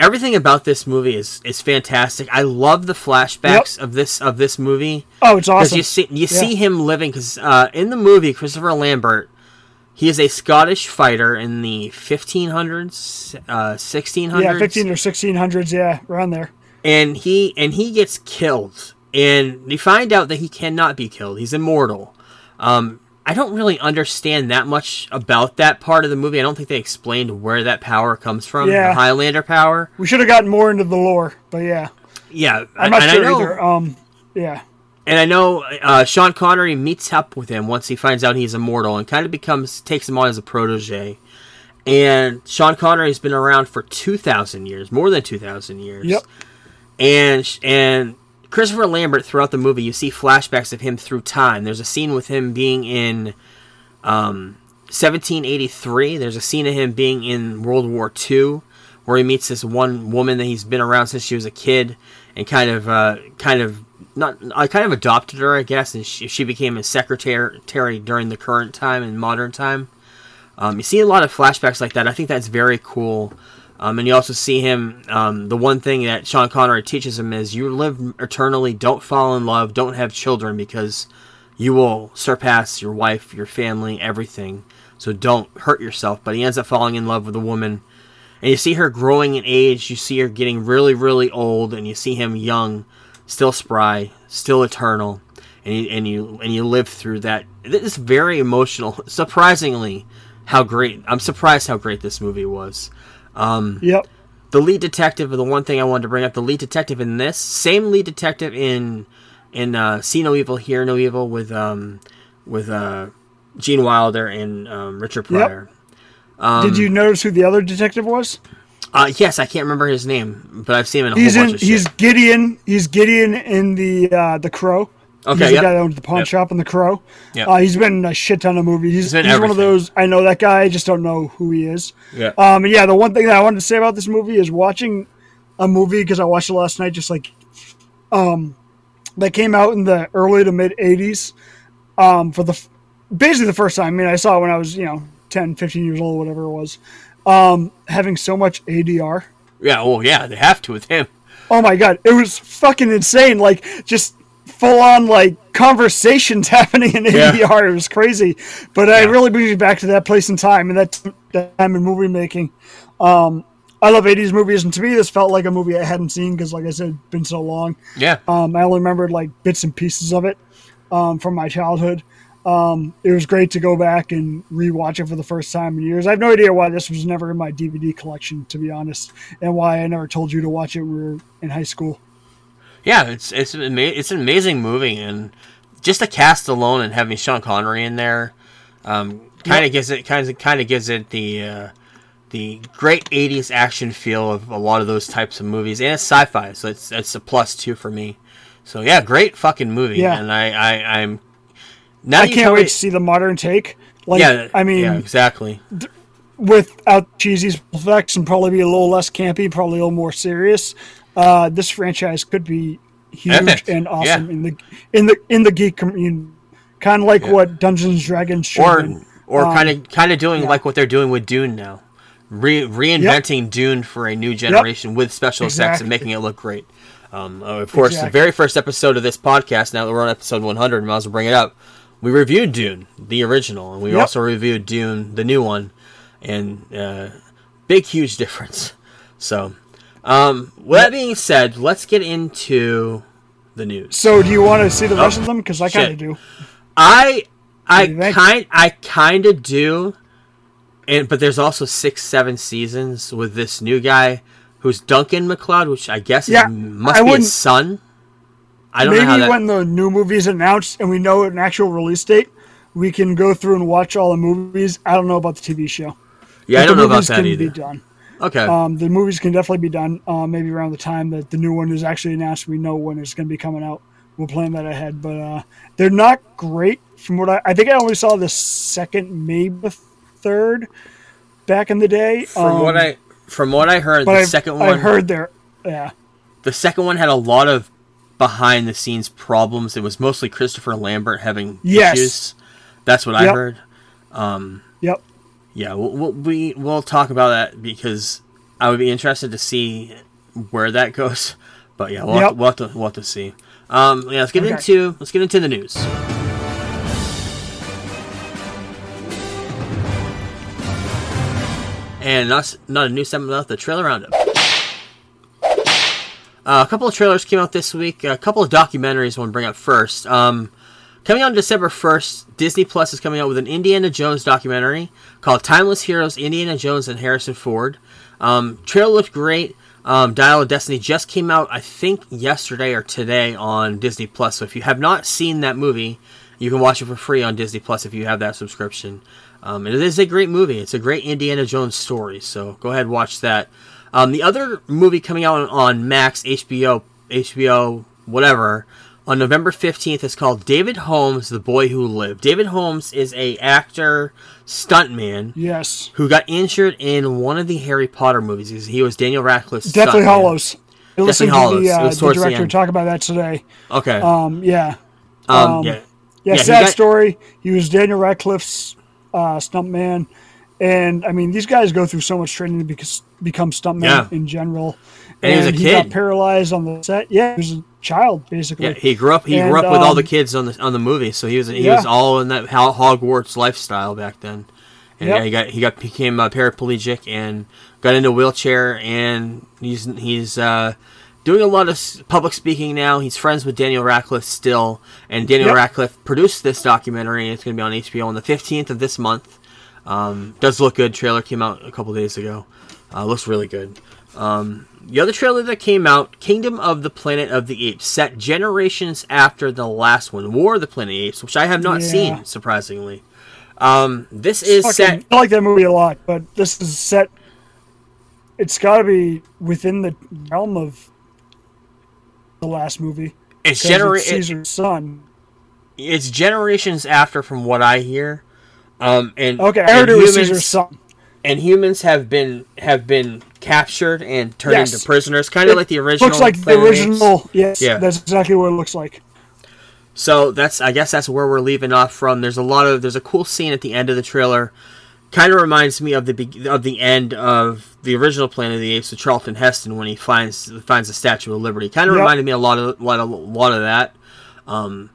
Everything about this movie is is fantastic. I love the flashbacks of this of this movie Oh, it's awesome. you see you Yeah. see him living because uh, in the movie Christopher Lambert. He is a Scottish fighter in the 1500s, uh, 1600s yeah, fifteen or sixteen hundreds. Yeah, around there. and he and he gets killed and you find out that he cannot be killed he's immortal um i don't really understand that much about that part of the movie i don't think they explained where that power comes from Yeah. the highlander power We should have gotten more into the lore, but yeah, yeah I'm not sure I know, either. Um, yeah. And i know uh, sean connery meets up with him once he finds out he's immortal and kind of becomes takes him on as a protege and sean connery's been around for 2000 years more than 2000 years Yep. and and Christopher Lambert throughout the movie, you see flashbacks of him through time. There's a scene with him being in um, 1783. There's a scene of him being in World War II, where he meets this one woman that he's been around since she was a kid, and kind of uh, kind of not I kind of adopted her, I guess, and she, she became his secretary during the current time and modern time. Um, you see a lot of flashbacks like that. I think that's very cool. Um, and you also see him. Um, the one thing that Sean Connery teaches him is you live eternally. Don't fall in love. Don't have children because you will surpass your wife, your family, everything. So don't hurt yourself. But he ends up falling in love with a woman, and you see her growing in age. You see her getting really, really old, and you see him young, still spry, still eternal, and you and you and you live through that. It's very emotional. Surprisingly, how great! I'm surprised how great this movie was. Um, Yep. the lead detective, the one thing I wanted to bring up, the lead detective in this, same lead detective in in uh, See No Evil, Hear No Evil with um with uh, Gene Wilder and um, Richard Yep. Pryor. Um, Did you notice who the other detective was? Uh, yes, I can't remember his name, but I've seen him in a He's whole in. bunch of He's shit. Gideon. He's Gideon in the uh, the Crow. Okay, he's the guy that owns the pawn Yep. shop in the Crow. Yep. Uh, he's been in a shit ton of movies. He's, He's he's one of those. I know that guy. I just don't know who he is. Yeah. Um. yeah. The one thing that I wanted to say about this movie is watching a movie because I watched it last night. Just like, um, that came out in the early to mid '80s. Um, for the basically the first time. I mean, I saw it when I was you know 10, 15 years old, whatever it was. Um, having so much ADR. Yeah, well, yeah, they have to with him. Oh my god, it was fucking insane. Like just full on like conversations happening in Yeah. ADR. It was crazy, but I really brings me back to that place and time and that, that time in movie making. Um, I love '80s movies, and to me, this felt like a movie I hadn't seen because, like I said, it's been so long. Yeah. Um, I only remembered like bits and pieces of it um, from my childhood. Um, it was great to go back and rewatch it for the first time in years. I have no idea why this was never in my DVD collection, to be honest, and why I never told you to watch it when we were in high school. Yeah, it's it's an ama- it's an amazing movie, and just the cast alone and having Sean Connery in there, um, kind of Yep. gives it kind of kind of gives it the uh, the great '80s action feel of a lot of those types of movies, and it's sci-fi, so it's it's a plus two for me. So yeah, great fucking movie, Yeah. and I, I I'm now I can't wait to see the modern take. Like, yeah, I mean, yeah, exactly. without cheesy effects and probably be a little less campy, probably a little more serious. Uh, this franchise could be huge Epic, and awesome yeah. in the in the in the geek community, kind of like what Dungeons and Dragons should. or be. or kind of kind of doing yeah. like what they're doing with Dune now, Re- reinventing Dune for a new generation with special effects and making it look great. Um, of course, the very first episode of this podcast. Now that we're on episode 100, might as well bring it up. We reviewed Dune, the original, and we Yep. also reviewed Dune, the new one, and uh, big, huge difference. So, um, with that being said, let's get into the news. So, do you want to see the rest Oh, of them? Because I kind of do. I I do you think? kind I kind of do, and but there's also six seven seasons with this new guy who's Duncan MacLeod, which I guess is, Yeah, must I be his son. I don't Maybe know how that. when the new movie's announced and we know an actual release date, we can go through and watch all the movies. I don't know about the TV show. yeah, I don't know about movies that can either. Be done. Okay, Um, the movies can definitely be done. Uh, maybe around the time that the new one is actually announced, we know when it's going to be coming out. We'll plan that ahead. But uh, they're not great from what I. I think I only saw the second, maybe the third, back in the day. from what Um, I from what I heard, the I've, 2nd I've heard there. Yeah, the second one had a lot of behind the scenes problems. It was mostly Christopher Lambert having Yes. issues. That's what I heard. Um, yep. Yeah, we'll, we'll, we we'll talk about that because I would be interested to see where that goes. But yeah, we'll, have, to, we'll, have, to, we'll have to see. Um, yeah, let's get Okay. into let's get into the news. And not not a new segment about the trailer roundup. Uh, a couple of trailers came out this week. A couple of documentaries I want to bring up first. Um, coming out on December 1st, Disney Plus is coming out with an Indiana Jones documentary called Timeless Heroes Indiana Jones and Harrison Ford. Um, trailer looked great. Um, Dial of Destiny just came out, I think, yesterday or today on Disney Plus. So if you have not seen that movie, you can watch it for free on Disney Plus if you have that subscription. Um, it is a great movie. It's a great Indiana Jones story. So go ahead watch that. Um, the other movie coming out on, on Max, HBO, HBO, whatever, on November 15th is called David Holmes, The Boy Who Lived. David Holmes is a actor, stuntman, Yes. who got injured in one of the Harry Potter movies. He was- Daniel Radcliffe's Deathly stuntman. Hollows. I listened Hollows. to the, uh, was the towards the director talk about that today. Okay. Um, yeah. um, um, yeah. Yeah, Yeah, sad got- story. He was Daniel Radcliffe's uh, stuntman. And, I mean, these guys go through so much training to become, become stuntmen Yeah. in general. And he was a he got paralyzed on the set. Yeah, he was a child, basically. Yeah, he grew up. He And, grew up with all the um, kids on the on the movie, so he was he Yeah. was all in that Hogwarts lifestyle back then. And Yep. yeah, he got he got became a paraplegic and got into a wheelchair, and he's he's uh, doing a lot of public speaking now. He's friends with Daniel Radcliffe still, and Daniel Yep. Radcliffe produced this documentary. and It's going to be on HBO on the fifteenth of this month. Um, does look good. Trailer came out a couple days ago. Uh, looks really good. Um, the other trailer that came out, Kingdom of the Planet of the Apes, set generations after the last one, War of the Planet of the Apes, which I have not Yeah. seen, surprisingly. Um, this is Fucking- set. I like that movie a lot, but this is set. It's got to be within the realm of the last movie. It's genera- it's Caesar's son. It's generations after, from what I hear. Um, and Okay, I and heard it was humans- Caesar's son. And humans have been have been captured and turned Yes. into prisoners, kind of like the original. Looks like the Planet the Apes. original. Yes, Yeah. that's exactly what it looks like. So that's I guess that's where we're leaving off from. There's a lot of there's a cool scene at the end of the trailer. Kind of reminds me of the of the end of the original Planet of the Apes with Charlton Heston when he finds finds the Statue of Liberty. Kind of Yep. reminded me a lot of lot of lot of that. Um,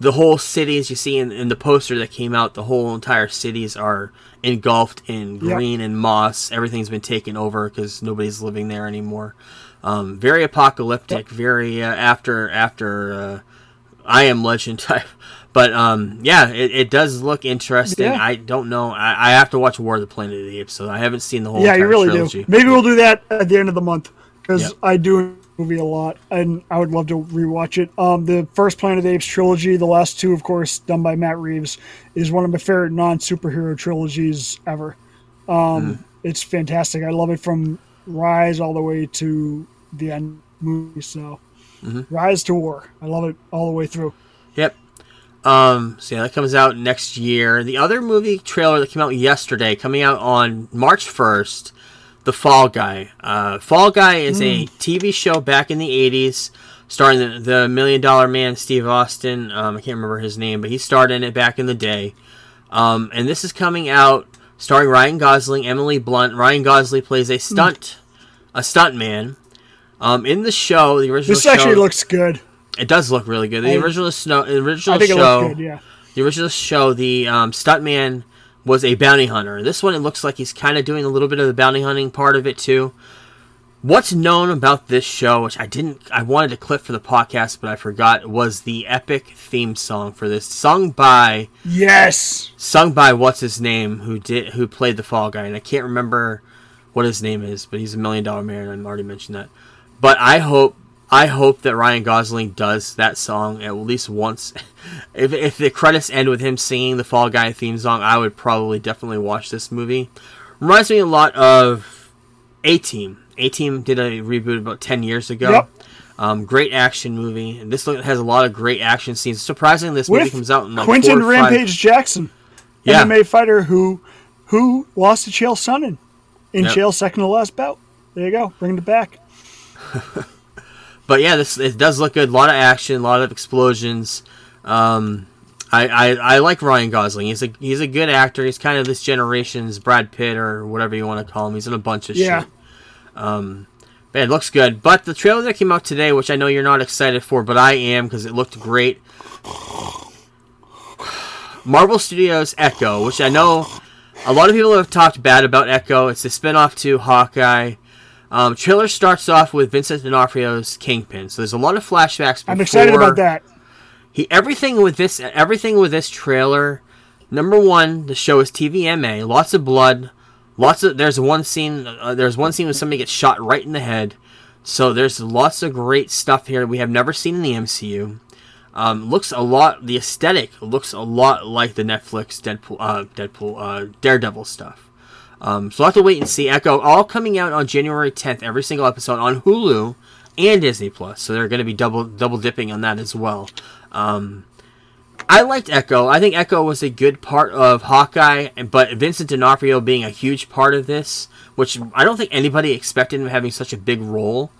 the whole cities you see in, in the poster that came out, the whole entire cities are engulfed in Yep. green and moss. Everything's been taken over because nobody's living there anymore. Um, very apocalyptic. Very uh, after after uh, I am Legend type. But um, yeah, it, it does look interesting. Yeah. I don't know. I, I have to watch War of the Planet of the Apes, so I haven't seen the whole yeah, you really trilogy. do. Maybe we'll do that at the end of the month because Yep. I do movie a lot, and I would love to rewatch it. Um, the first Planet of the Apes trilogy, the last two, of course, done by Matt Reeves, is one of my favorite non-superhero trilogies ever. Um, Mm-hmm. It's fantastic. I love it from Rise all the way to the end movie. So, Mm-hmm. Rise to War, I love it all the way through. Yep. Um, so yeah, that comes out next year. The other movie trailer that came out yesterday, coming out on March 1st, The Fall Guy. Uh, Fall Guy is a TV show back in the 80s, starring the, the Million Dollar Man, Steve Austin. Um, I can't remember his name, but he starred in it back in the day. Um, and this is coming out starring Ryan Gosling, Emily Blunt. Ryan Gosling plays a stunt, a stunt man. Um, in the show, the original This actually looks good. it does look really good. The I- original snow, the original I think it show, looks good. Yeah. the original show, the um, stuntman was a bounty hunter. This one, it looks like he's kind of doing a little bit of the bounty hunting part of it too. What's known about this show, which I didn't, I wanted to clip for the podcast, but I forgot, was the epic theme song for this, sung by, Yes. sung by what's his name, who did, who played the Fall Guy, and I can't remember what his name is, but he's a Million Dollar Man. I've already mentioned that. But I hope I hope that Ryan Gosling does that song at least once. if, if the credits end with him singing the Fall Guy theme song, I would probably definitely watch this movie. Reminds me a lot of A Team. A Team did a reboot about ten years ago. Yep. Um, great action movie. And this has a lot of great action scenes. Surprisingly, this movie comes out in like Quinton or five- Rampage Jackson, Yeah. MMA fighter who who lost to Chael Sonnen in Yep. Chael's second to last bout. There you go, bringing it back. but yeah, this it does look good. A lot of action, a lot of explosions. Um, I, I I like Ryan Gosling. He's a he's a good actor. He's kind of this generation's Brad Pitt or whatever you want to call him. He's in a bunch of Yeah. shit. Um, but it looks good. But the trailer that came out today, which I know you're not excited for, but I am because it looked great. Marvel Studios Echo, which I know a lot of people have talked bad about Echo. It's a spin-off to Hawkeye. Um, trailer starts off with Vincent D'Onofrio's Kingpin, so there's a lot of flashbacks. I'm excited about that. He everything with this everything with this trailer. Number one, the show is TVMA. Lots of blood. Lots of there's one scene. Uh, there's one scene where somebody gets shot right in the head. So there's lots of great stuff here we have never seen in the MCU. Um, looks a lot. The aesthetic looks a lot like the Netflix Deadpool, uh, Deadpool, uh, Daredevil stuff. Um, so we'll have to wait and see. Echo all coming out on January 10th. Every single episode on Hulu and Disney Plus, so they're going to be double double dipping on that as well. Um, I liked Echo. I think Echo was a good part of Hawkeye, but Vincent D'Onofrio being a huge part of this, which I don't think anybody expected him having such a big role,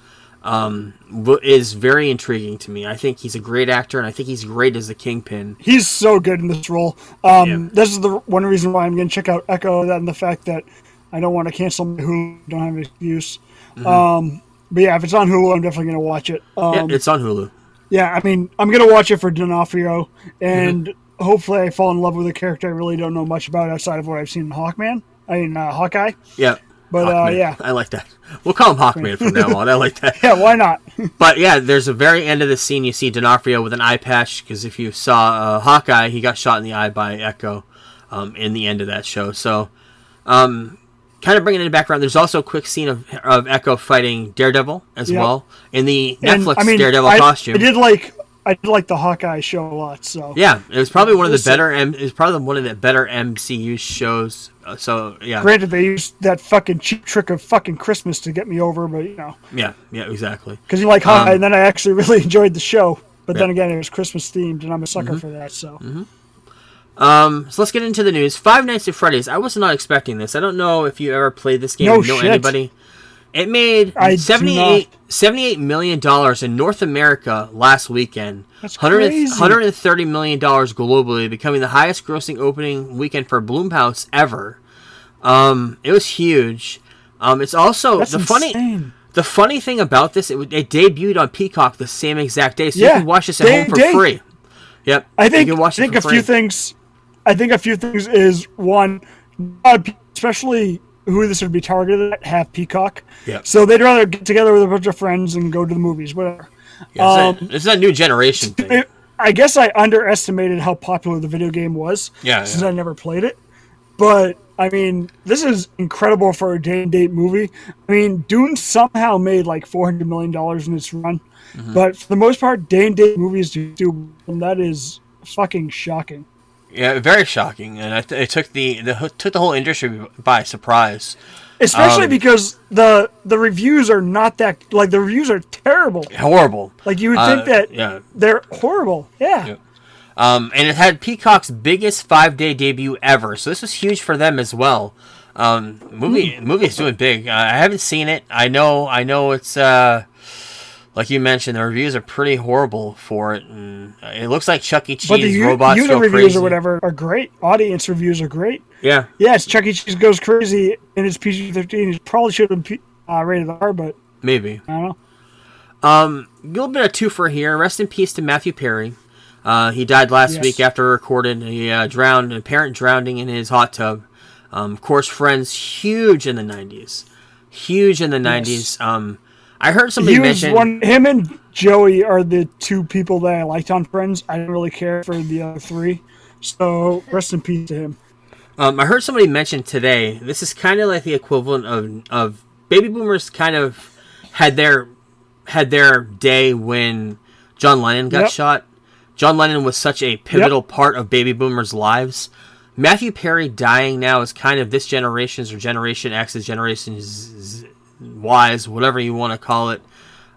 um, is very intriguing to me. I think he's a great actor, and I think he's great as the Kingpin. He's so good in this role. Um, Yeah. This is the one reason why I'm going to check out Echo and the fact that I don't want to cancel my Hulu. Don't have an excuse. Um, but yeah, if it's on Hulu, I'm definitely going to watch it. Um, Mm-hmm. yeah, it's on Hulu. Yeah, I mean, I'm gonna watch it for D'Onofrio, and Mm-hmm. hopefully, I fall in love with a character I really don't know much about outside of what I've seen in Hawkman. I mean, uh, Hawkeye. Yeah. But, uh, yeah. I like that. We'll call him Hawkman from now on. I like that. Yeah, why not? But yeah, there's a very end of the scene. You see D'Onofrio with an eye patch because if you saw uh, Hawkeye, he got shot in the eye by Echo um, in the end of that show. So, um, kind of bringing it in the background. There's also a quick scene of, of Echo fighting Daredevil as well in the And, Netflix I mean, Daredevil I, costume. I did like I did like the Hawkeye show a lot. So yeah, it was probably one of the better. M- it was probably one of the better MCU shows. Uh, So yeah, Granted, they used that fucking cheap trick of fucking Christmas to get me over, but you know, yeah, yeah, exactly. because you like Hawkeye, Um, and then I actually really enjoyed the show. But then again, it was Christmas themed, and I'm a sucker Mm-hmm. for that. So Um, so let's get into the news. Five Nights at Freddy's. I was not expecting this. I don't know if you ever played this game. No know shit. anybody. It made I 78, 78 million dollars in North America last weekend. That's 100 crazy. 130 million dollars globally, becoming the highest grossing opening weekend for Blumhouse ever. Um, it was huge. Um, it's also that's the funny. The funny thing about this, it, it debuted on Peacock the same exact day, so Yeah, you can watch this at day- home for day. free. Yep, I think you can watch I think for a few things. I think a few things is one, especially who this would be targeted at, have Peacock. Yeah. So they'd rather get together with a bunch of friends and go to the movies, whatever. Yeah, it's, a, it's a new generation thing. I guess I underestimated how popular the video game was. Yeah, Since yeah. I never played it, but I mean, this is incredible for a day and date movie. I mean, Dune somehow made like four hundred million dollars in its run, Mm-hmm. but for the most part, day and date movies do, do and that is fucking shocking. Yeah, very shocking, and I it took the, the took the whole industry by surprise. especially Um, because the the reviews are not that like the reviews are terrible. Horrible. Like you would Uh, think that yeah. they're horrible. Yeah. Yeah. Um, and it had Peacock's biggest five day debut ever, so this was huge for them as well. Um, movie Hmm. movie is doing big. Uh, I haven't seen it. I know I know it's uh, like you mentioned, the reviews are pretty horrible for it, and it looks like Chuck E. Cheese But the u- robots go reviews crazy. or whatever are great. Audience reviews are great. Yeah, Yes, Chuck E. Cheese goes crazy and it's PG thirteen. It probably should have been uh, rated R, but maybe. I don't know. Um, a little bit of two for here. Rest in peace to Matthew Perry. Uh, he died last Yes. week after recording. He uh, drowned, an apparent drowning in his hot tub. Um, of course, Friends huge in the '90s, huge in the '90s. Um, I heard somebody He was mention. one. Him and Joey are the two people that I liked on Friends. I didn't really care for the other three. So rest in peace to him. Um, I heard somebody mention today. This is kind of like the equivalent of of baby boomers. Kind of had their had their day when John Lennon got Yep. shot. John Lennon was such a pivotal part of baby boomers' lives. Matthew Perry dying now is kind of this generation's or Generation X's, Generation Z- Y's, whatever you want to call it.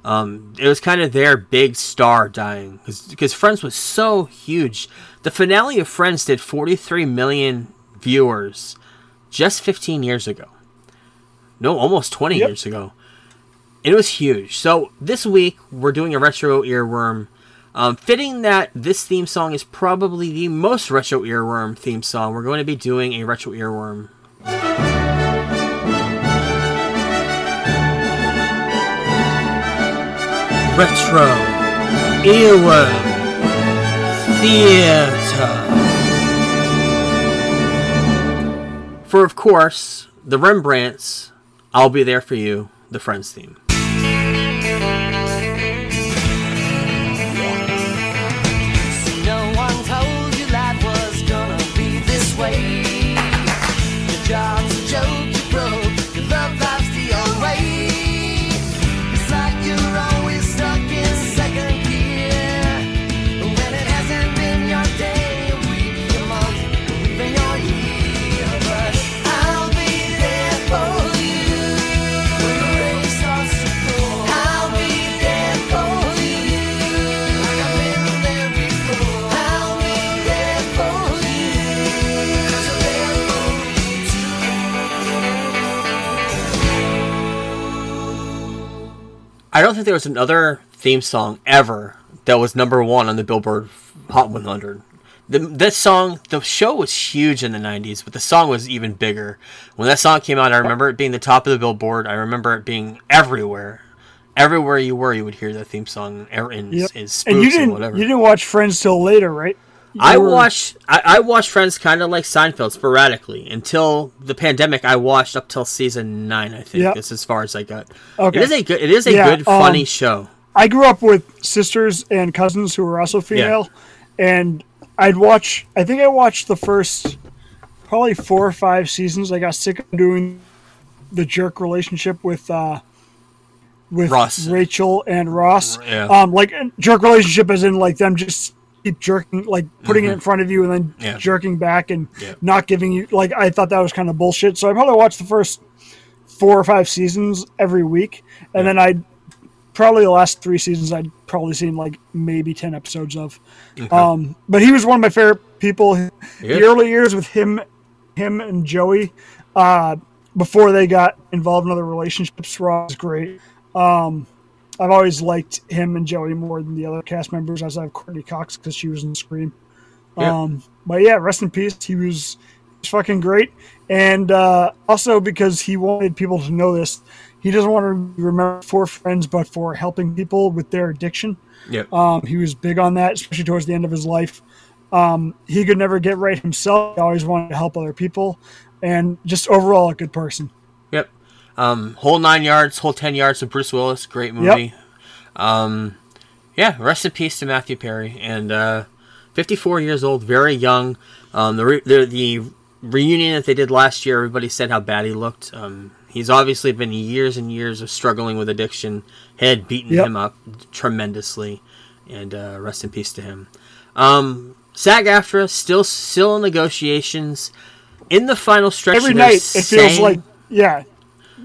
Um, it was kind of their big star dying because Friends was so huge. The finale of Friends did 43 million viewers just 15 years ago. No, almost 20 Yep. years ago. It was huge. So this week we're doing a retro earworm. Um, fitting that this theme song is probably the most retro earworm theme song, we're going to be doing a retro earworm. Retro earworm theater. For of course the Rembrandts, I'll be there for you, the Friends theme. I don't think there was another theme song ever that was number one on the Billboard Hot 100. The, that song, the show was huge in the 90s, but the song was even bigger. When that song came out, I remember it being the top of the Billboard. I remember it being everywhere. Everywhere you were, you would hear that theme song in, in, Yep. in And you didn't whatever. you didn't watch Friends till later, right? I watch I, I watched Friends kind of like Seinfeld sporadically until the pandemic. I watched up till season nine. I think Yep. that's as far as I got. Okay. It is a good. It is a Yeah, good, funny um, show. I grew up with sisters and cousins who were also female, and I'd watch. I think I watched the first probably four or five seasons. I got sick of doing the jerk relationship with uh, with Ross. Rachel and Ross. Yeah. Um, like jerk relationship, as in like them just keep jerking, like putting it in front of you and then Mm-hmm. Yeah. jerking back and Yeah. not giving you. Like I thought that was kind of bullshit. So I probably watched the first four or five seasons every week, and then I probably the last three seasons I'd probably seen like maybe ten episodes of. Um, but he was one of my favorite people. Yeah. The early years with him, him and Joey, uh, before they got involved in other relationships, Ross was great. Um, I've always liked him and Joey more than the other cast members, as I have Courteney Cox because she was in Scream. Yeah. Um, but yeah, rest in peace. He was, he was fucking great, and uh, also because he wanted people to know this, he doesn't want to be remembered for friends, but for helping people with their addiction. Yeah, Um, he was big on that, especially towards the end of his life. Um, he could never get right himself. He always wanted to help other people, and just overall a good person. Yep. Um, whole nine yards, whole ten yards of Bruce Willis. Great movie. Um, yeah. Rest in peace to Matthew Perry and uh, 54 years old, very young. Um, the, re- the the reunion that they did last year, everybody said how bad he looked. Um, he's obviously been years and years of struggling with addiction. Had beaten Yep. him up tremendously, and uh, rest in peace to him. Um, SAG-AFTRA still still in negotiations. In the final stretch, Every night it feels saying- like yeah,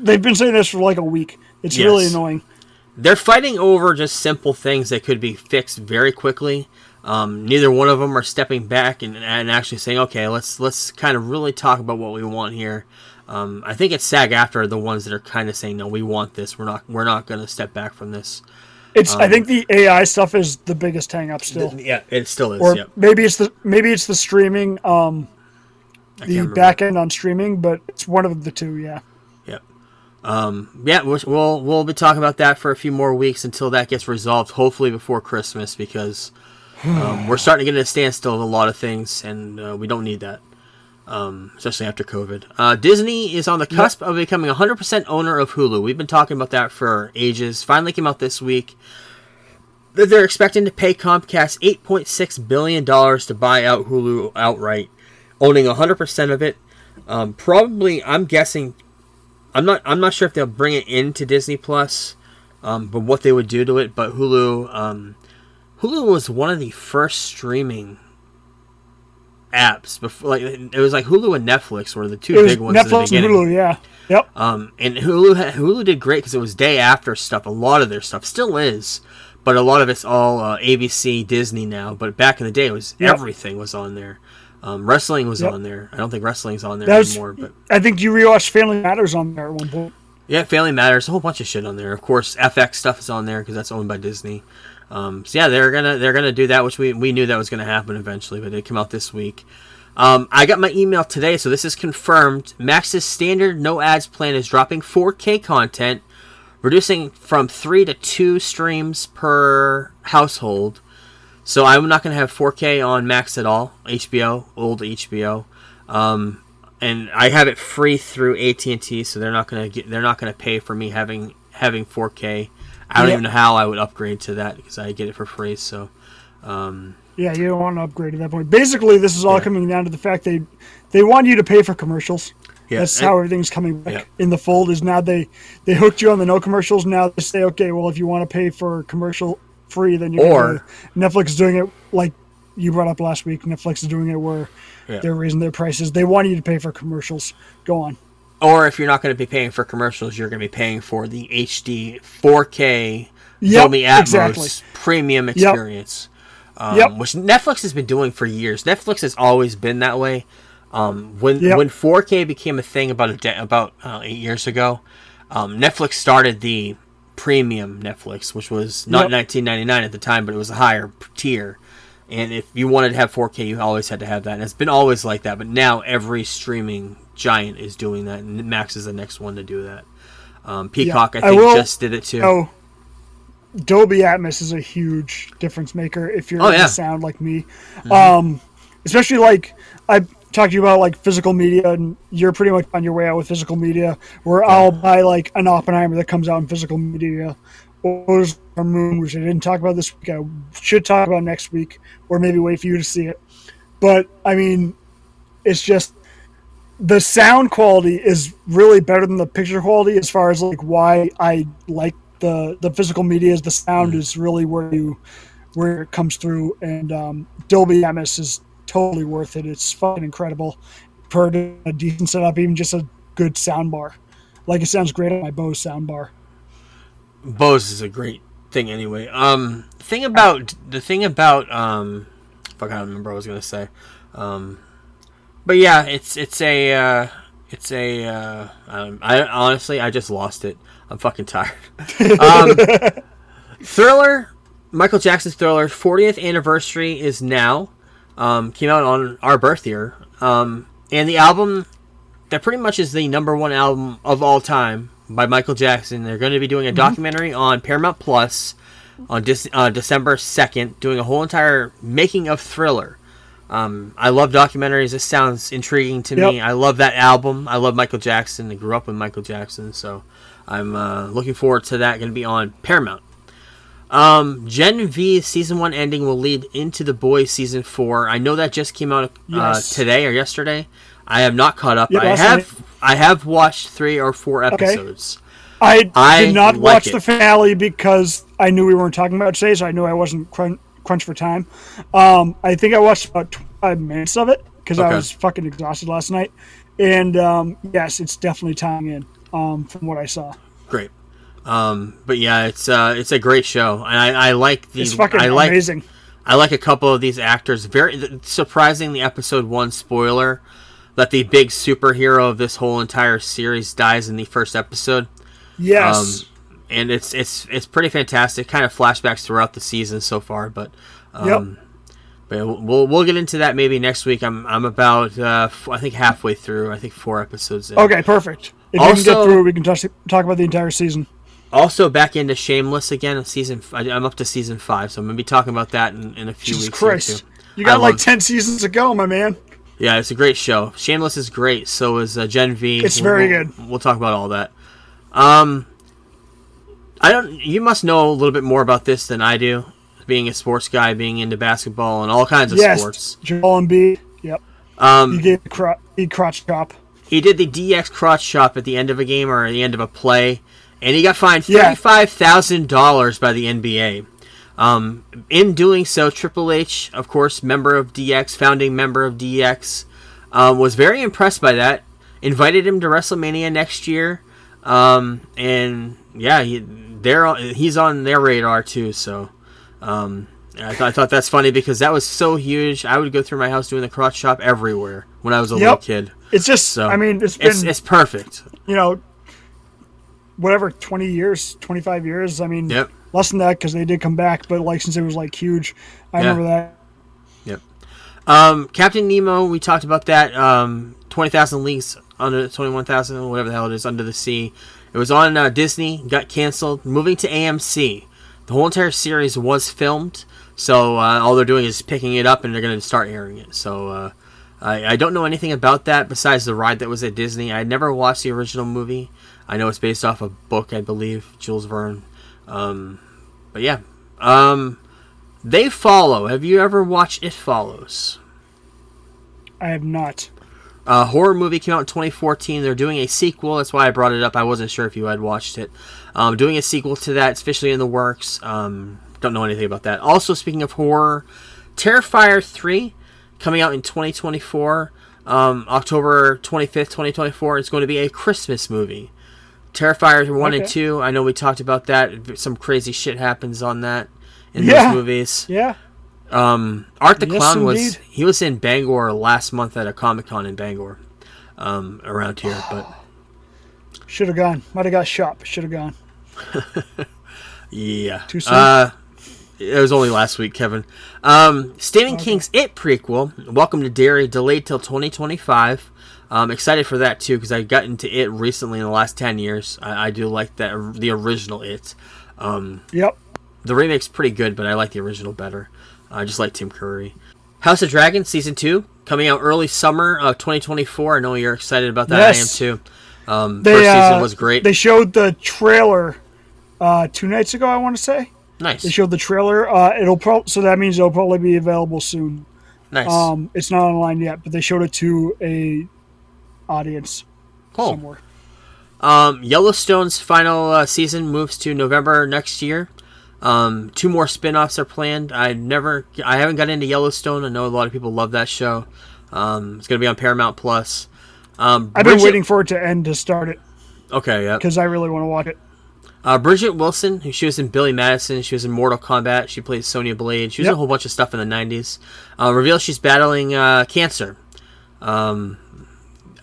they've been saying this for like a week. It's Yes. really annoying. they're fighting over just simple things that could be fixed very quickly. Um, neither one of them are stepping back and, and actually saying, "Okay, let's let's kind of really talk about what we want here." Um, I think it's SAG-AFTRA the ones that are kind of saying, "No, we want this. We're not we're not going to step back from this." It's I think the AI stuff is the biggest hang up still. Yeah, it still is. or yep. maybe it's the maybe it's the streaming um the back end on streaming, but it's one of the two, yeah. Yep. Um, yeah, we'll, we'll be talking about that for a few more weeks until that gets resolved. Hopefully before Christmas, because um, we're starting to get at a standstill of a lot of things, and uh, we don't need that, um, especially after COVID. Uh, Disney is on the cusp of becoming 100% owner of Hulu. We've been talking about that for ages. Finally came out this week. That they're expecting to pay Comcast 8.6 billion dollars to buy out Hulu outright, owning 100% of it. Um, probably, I'm guessing I'm not. I'm not sure if they'll bring it into Disney Plus, um, but what they would do to it. But Hulu, um, Hulu was one of the first streaming apps before. Like it was like Hulu and Netflix were the two It big ones in the Netflix and. Hulu, yeah. Yep. Um, and Hulu Hulu did great because it was day after stuff. A lot of their stuff still is, but a lot of it's all uh, ABC, Disney now. But back in the day, it was Yep. everything was on there. Um, wrestling was Yep. on there. I don't think wrestling's on there was anymore, but. I think you rewatched Family Matters on there at one point. Yeah, Family Matters, a whole bunch of shit on there. Of course, FX stuff is on there because that's owned by Disney. Um, so yeah, they're gonna they're gonna do that, which we we knew that was gonna happen eventually, but it came out this week. Um, I got my email today, so this is confirmed. Max's standard no ads plan is dropping 4K content, reducing from three to two streams per household. So I'm not going to have 4K on Max at all. HBO, old HBO, um, and I have it free through AT&T. So they're not going to get. They're not going to pay for me having having 4K. I don't Yeah. even know how I would upgrade to that because I get it for free. So um, Yeah, you don't want to upgrade at that point. Basically, this is all Yeah. coming down to the fact they they want you to pay for commercials. Yeah, That's and- how everything's coming back Yeah. in the fold. Is now they they hooked you on the no commercials. Now they say, okay, well, if you want to pay for commercial free, than you're Or- Netflix is doing it like you brought up last week. Netflix is doing it where Yeah. they're raising their prices. They want you to pay for commercials. Go on. or if you're not going to be paying for commercials, you're going to be paying for the HD 4K Yep, Dolby Atmos exactly. premium experience. Um, Yep. which Netflix has been doing for years. Netflix has always been that way. Um, when Yep. when 4K became a thing about a de- about uh, eight years ago, um, Netflix started the premium Netflix, which was not Yep. 19.99 at the time, but it was a higher tier. And if you wanted to have 4K, you always had to have that. And it's been always like that. But now every streaming giant is doing that, and Max is the next one to do that. Um, Peacock, I I think, will- just did it too. Oh, Dolby Atmos is a huge difference maker if you're Oh, yeah. sound like me. Um, especially like I talked to you about like physical media, and you're pretty much on your way out with physical media. Where I'll buy like an Oppenheimer that comes out in physical media, or Moon, which I didn't talk about this week. I should talk about next week, or maybe wait for you to see it. But I mean, it's just the sound quality is really better than the picture quality as far as like why I like the the physical media is the sound is really where you where it comes through and um, Dolby Atmos is totally worth it. It's fucking incredible. Per a decent setup, even just a good sound bar. Like it sounds great on my Bose sound bar. Bose is a great thing anyway. Um, thing about the thing about um, fuck, I don't remember what I was gonna say. Um, but yeah, it's it's a uh, it's a uh, um, I honestly I just lost it. I'm fucking tired. um, Thriller, Michael Jackson's Thriller 40th anniversary is now. Um, came out on our birth year. Um, and the album that pretty much is the number one album of all time by Michael Jackson. They're going to be doing a documentary on Paramount Plus on Dis- uh, December 2nd, doing a whole entire making of Thriller. Um, I love documentaries. This sounds intriguing to me. I love that album. I love Michael Jackson. I grew up with Michael Jackson, so I'm uh, looking forward to that. Going to be on Paramount. Um, Gen V season one ending will lead into the Boys season four. I know that just came out uh, Yes. today or yesterday. I have not caught up. Yep, I have I have watched three or four Okay. episodes. I, I did not like watch it. the finale because I knew we weren't talking about it today, so I knew I wasn't crun- crunch for time. Um, I think I watched about five minutes of it because I was fucking exhausted last night. And um, yes, it's definitely tying in um, from what I saw. Great. Um, but yeah, it's uh, it's a great show, and I, I like the It's fucking I like amazing. I like a couple of these actors. Very surprising. The episode one spoiler that the big superhero of this whole entire series dies in the first episode. Yes. Um, and it's it's it's pretty fantastic. Kind of flashbacks throughout the season so far, but um, but we'll we'll get into that maybe next week. I'm I'm about uh, I think halfway through. I think four episodes. In. okay, perfect. If we can get through, we can touch, talk about the entire season. Also back into Shameless again. Season I- I'm up to season five, so I'm gonna be talking about that in, in a few Jesus weeks. Christ. You got I like love- 10 seasons to go, my man. Yeah, it's a great show. Shameless is great. So is uh, Gen V. It's We'll- very we'll- good. We'll talk about all that. Um, I don't. You must know a little bit more about this than I do. Being a sports guy, being into basketball and all kinds of yes. sports. Joel Embiid. Yep. Um, He gave cro- he crotch chop. he did the DX crotch chop at the end of a game or at the end of a play, and he got fined Yeah. thirty-five thousand dollars by the NBA. Um, in doing so, Triple H, of course, member of DX, founding member of DX, um, was very impressed by that. Invited him to WrestleMania next year, um, and yeah, he, they're he's on their radar too. So. Um, I, th- I thought that's funny because that was so huge. I would go through my house doing the crotch chop everywhere when I was a little kid. It's just, So I mean, it's been, it's, it's perfect. you know, whatever, 20 years, 25 years. I mean, Yep. less than that because they did come back, but like since it was like huge, I Yeah. remember that. Yep. Um, Captain Nemo, we talked about that. Um, Twenty Thousand Leagues under Twenty One Thousand, whatever the hell it is, under the sea. It was on uh, Disney, got canceled, moving to AMC. The whole entire series was filmed, so uh, all they're doing is picking it up and they're going to start airing it. So uh, I, I don't know anything about that besides the ride that was at Disney. I never watched the original movie. I know it's based off a book, I believe, Jules Verne. Um, but yeah, um, they follow. Have you ever watched It Follows? I have not. A horror movie came out in 2014. They're doing a sequel. That's why I brought it up. I wasn't sure if you had watched it. Um, doing a sequel to that. It's officially in the works. Um, don't know anything about that. Also, speaking of horror, Terrifier 3 coming out in 2024. Um, October 25th, 2024. It's going to be a Christmas movie. Terrifier 1 and 2. I know we talked about that. Some crazy shit happens on that in Yeah. those movies. Yeah. Um, Art the Yes, Clown was indeed. he was in Bangor last month at a Comic Con in Bangor, um, around here. But Should have gone. Might have got shot. Should have gone. Yeah. Too soon? Uh, it was only last week, Kevin. Um, Stephen King's It prequel, Welcome to Derry, delayed till 2025. I'm excited for that too because I got into It recently in the last 10 years. I, I do like that the original It. Um, Yep. the remake's pretty good, but I like the original better. I just like Tim Curry. House of Dragons season two coming out early summer of 2024. I know you're excited about that. Yes. I am too. Um, They, first season uh, was great. They showed the trailer uh, two nights ago. I want to say nice, they showed the trailer. Uh, it'll pro- so that means it'll probably be available soon. nice. Um, it's not online yet, but they showed it to a audience cool. somewhere. Um, Yellowstone's final uh, season moves to November next year. Um, two more spin-offs are planned. I never, I haven't got into Yellowstone. I know a lot of people love that show. Um, it's gonna be on Paramount Plus. Um, I've been waiting for it to end to start it Okay, yeah. because I really want to watch it. Uh, Bridgette Wilson, she was in Billy Madison, she was in Mortal Kombat. She plays Sonya Blade. She was in a whole bunch of stuff in the '90s. Uh, reveals she's battling uh, cancer. Um,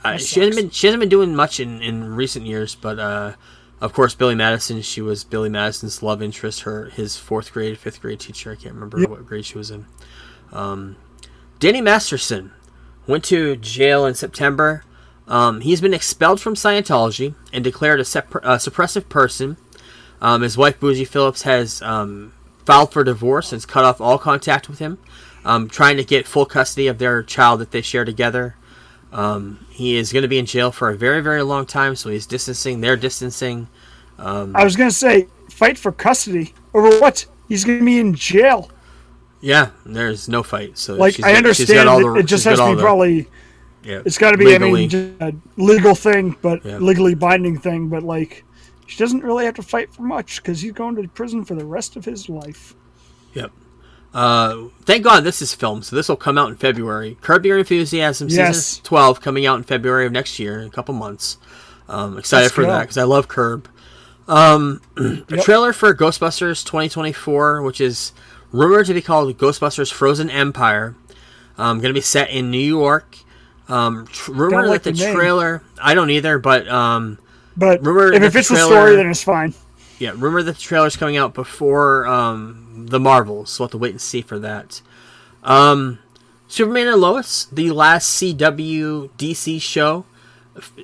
I, she hasn't been she hasn't been doing much in, in recent years, but uh, of course Billy Madison. She was Billy Madison's love interest. Her his fourth grade, fifth grade teacher. I can't remember Yep. what grade she was in. Um, Danny Masterson went to jail in September. Um, he's been expelled from Scientology and declared a sep- uh, suppressive person. Um, his wife, Bijou Phillips, has um, filed for divorce and has cut off all contact with him, um, trying to get full custody of their child that they share together. Um, he is going to be in jail for a very, very long time, so he's distancing. They're distancing. I was gonna say fight for custody over what? He's gonna be in jail. Yeah, there's no fight. So Like she's I got- understand the- it just has to be the- probably. yeah, It's got to be. legally. I mean, a legal thing, but Yeah. legally binding thing. But like, she doesn't really have to fight for much because he's going to prison for the rest of his life. Yep. Uh, thank God this is filmed, so this will come out in February. Curb Your Enthusiasm Yes. season twelve coming out in February of next year, in a couple months. Um, excited Let's for go. that because I love Curb. Um, a trailer for Ghostbusters 2024, which is rumored to be called Ghostbusters Frozen Empire. Um, going to be set in New York. Um, tr- rumor like that the, the trailer, I don't either, but um, But Rumor if it fits the the, story, then it's fine. Yeah, rumor that the trailer's coming out before um, the Marvels, so we'll have to wait and see for that. Um, Superman and Lois, the last CW DC show,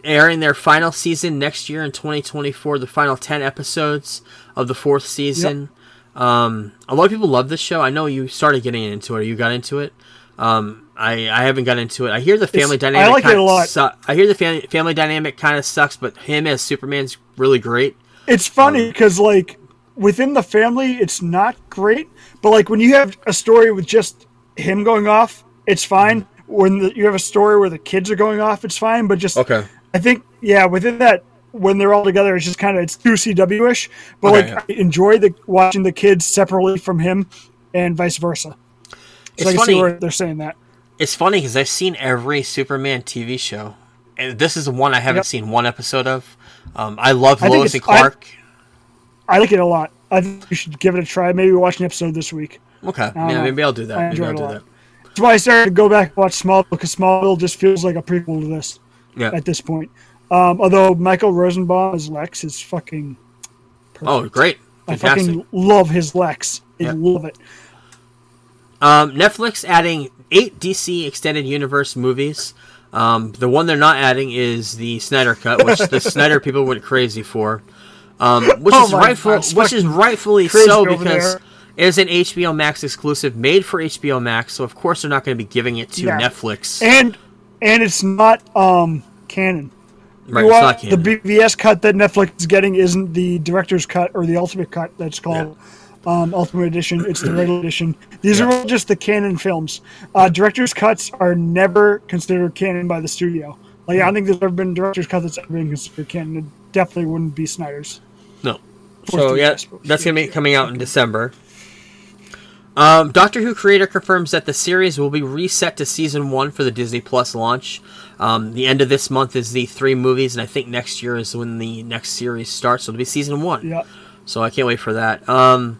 airing their final season next year in 2024, the final 10 episodes of the fourth season. Um, a lot of people love this show. I know you started getting into it, or you got into it. Um, I, I haven't got into it. I hear the family It's- I dynamic. like it a lot. Su- I hear the family family dynamic kind of sucks, but him as Superman's really great. It's funny um, because like within the family, it's not great. But like when you have a story with just him going off, it's fine. Mm-hmm. When the, you have a story where the kids are going off, it's fine. But just Okay. I think yeah, within that when they're all together, it's just kind of it's too CW ish. But Okay, like I enjoy the watching the kids separately from him, and vice versa. So It's I can funny. see where they're saying that. It's funny because I've seen every Superman TV show, and this is the one I haven't Yep. seen one episode of. Um, I love I Lois and it's- I- Clark. I like it a lot. I think you should give it a try. Maybe watch an episode this week. okay, don't yeah, maybe I'll do that. I Maybe I'll do that. That's why I started to go back and watch Smallville because Smallville just feels like a prequel to this Yeah. at this point. Um, although Michael Rosenbaum as Lex is fucking. Oh, great, I fucking love his Lex. I Yeah. love it. Um, Netflix adding eight DC extended universe movies. Um, the one they're not adding is the Snyder cut, which the Snyder people went crazy for. Um, which Oh is rightful, God, which is rightfully so because there. it is an HBO Max exclusive made for HBO Max. So of course they're not going to be giving it to Yeah. Netflix. And and it's not um canon. right, it's not canon. The BVS cut that Netflix is getting isn't the director's cut or the ultimate cut that's called um, Ultimate Edition. It's the regular edition. These Yeah. are all just the canon films. Uh, director's cuts are never considered canon by the studio. Like I don't think there's ever been director's cut that's ever been considered canon. It definitely wouldn't be Snyder's. No. Fourth So yeah, BVS, that's gonna be coming out in December. Um, Doctor Who creator confirms that the series will be reset to season one for the Disney Plus launch. Um, the end of this month is the three movies, and I think next year is when the next series starts. So it'll be season one. Yeah. So I can't wait for that. Um,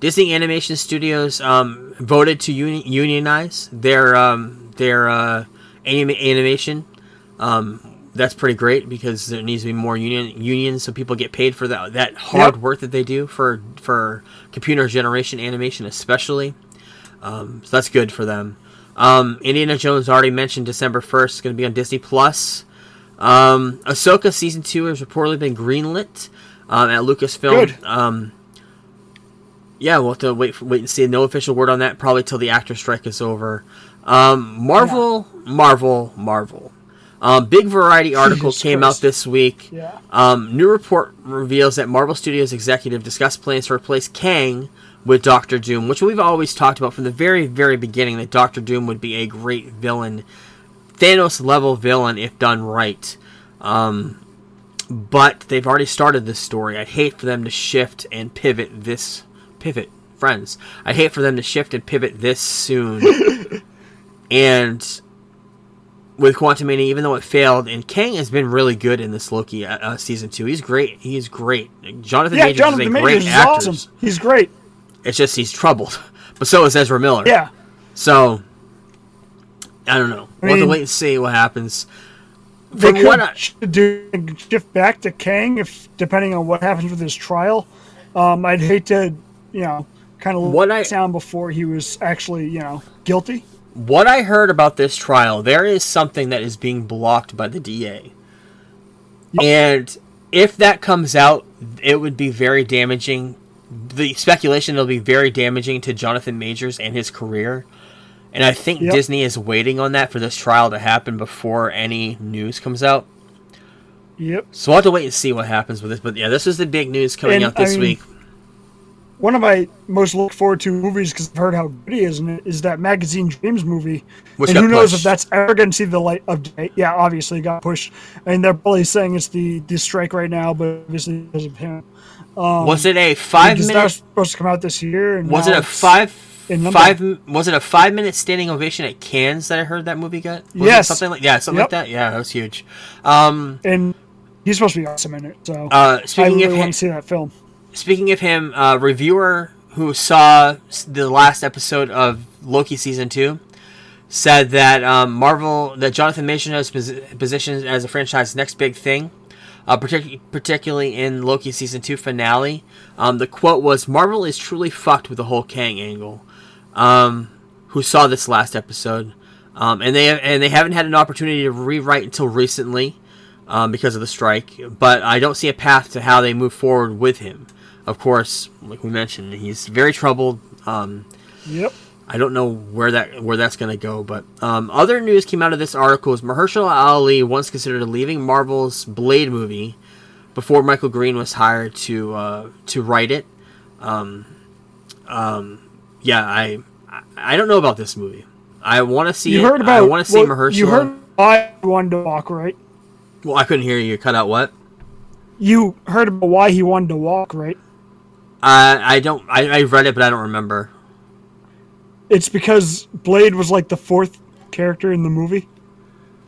Disney Animation Studios um, voted to uni- unionize their um, their uh, anim- animation. Um, that's pretty great because there needs to be more union unions so people get paid for that that hard Yep. work that they do for for computer generation animation especially. Um, so that's good for them. Um, Indiana Jones already mentioned December first is going to be on Disney Plus. Um, Ahsoka season two has reportedly been greenlit um, at Lucasfilm. Yeah, we'll have to wait for, wait and see. No official word on that probably till the actor strike is over. Um, Marvel, Marvel, Marvel. Um, big variety article Jesus came Christ. out this week. Yeah. Um, new report reveals that Marvel Studios executive discussed plans to replace Kang with Doctor Doom, which we've always talked about from the very, very beginning that Doctor Doom would be a great villain, Thanos level villain if done right. Um, but they've already started this story. I'd hate for them to shift and pivot this pivot, friends. I'd hate for them to shift and pivot this soon. and with Quantumania, even though it failed, and Kang has been really good in this Loki uh, uh, season two. He's great. He's great. Jonathan Yeah, Majors Jonathan is a Majors great actor. awesome. He's great. It's just he's troubled. But so is Ezra Miller. Yeah. So I don't know. I we'll have to wait and see what happens. They From what could I- do shift back to Kang if depending on what happens with his trial. Um, I'd hate to, you know, kind of What I- sound before he was actually, you know, guilty. What I heard about this trial, there is something that is being blocked by the DA. And if that comes out, it would be very damaging. The speculation it'll be very damaging to Jonathan Majors and his career. And I think Yep. Disney is waiting on that for this trial to happen before any news comes out. Yep. So we'll have to wait and see what happens with this. But yeah, this is the big news coming And, out this I mean, week. One of my most look forward to movies because I've heard how good he is in it is that Magazine Dreams movie. Which and who knows if that's ever going to see the light of day? Yeah, obviously it got pushed. I mean, they're probably saying it's the the strike right now, but obviously because of him. was it a five minute? not supposed to come out this year. And Was it a five? In five? Was it a five minute standing ovation at Cannes that I heard that movie got? Was Yes. something like yeah, something Yep. like that. Yeah, that was huge. Um, And he's supposed to be awesome in it. So uh, I speaking really of want to see that film. Speaking of him, uh, reviewer who saw the last episode of Loki season two said that um, Marvel, that Jonathan Majors has posi- positioned as a franchise's next big thing, uh, partic- particularly in Loki season two finale. Um, the quote was, "Marvel is truly fucked with the whole Kang angle." Um, who saw this last episode, um, and they and they haven't had an opportunity to rewrite until recently um, because of the strike. But I don't see a path to how they move forward with him. Of course, like we mentioned, he's very troubled. Um, Yep. I don't know where that where that's going to go, but um, other news came out of this article is Mahershala Ali once considered leaving Marvel's Blade movie before Michael Green was hired to uh, to write it. Um, um, yeah, I I- don't know about this movie. I want to see You it. heard about I want to see well, Mahershala. You heard why he wanted to walk, right? well, I couldn't hear you. Cut out what? You heard about why he wanted to walk, right? Uh, I don't. I, I read it, but I don't remember. It's because Blade was like the fourth character in the movie.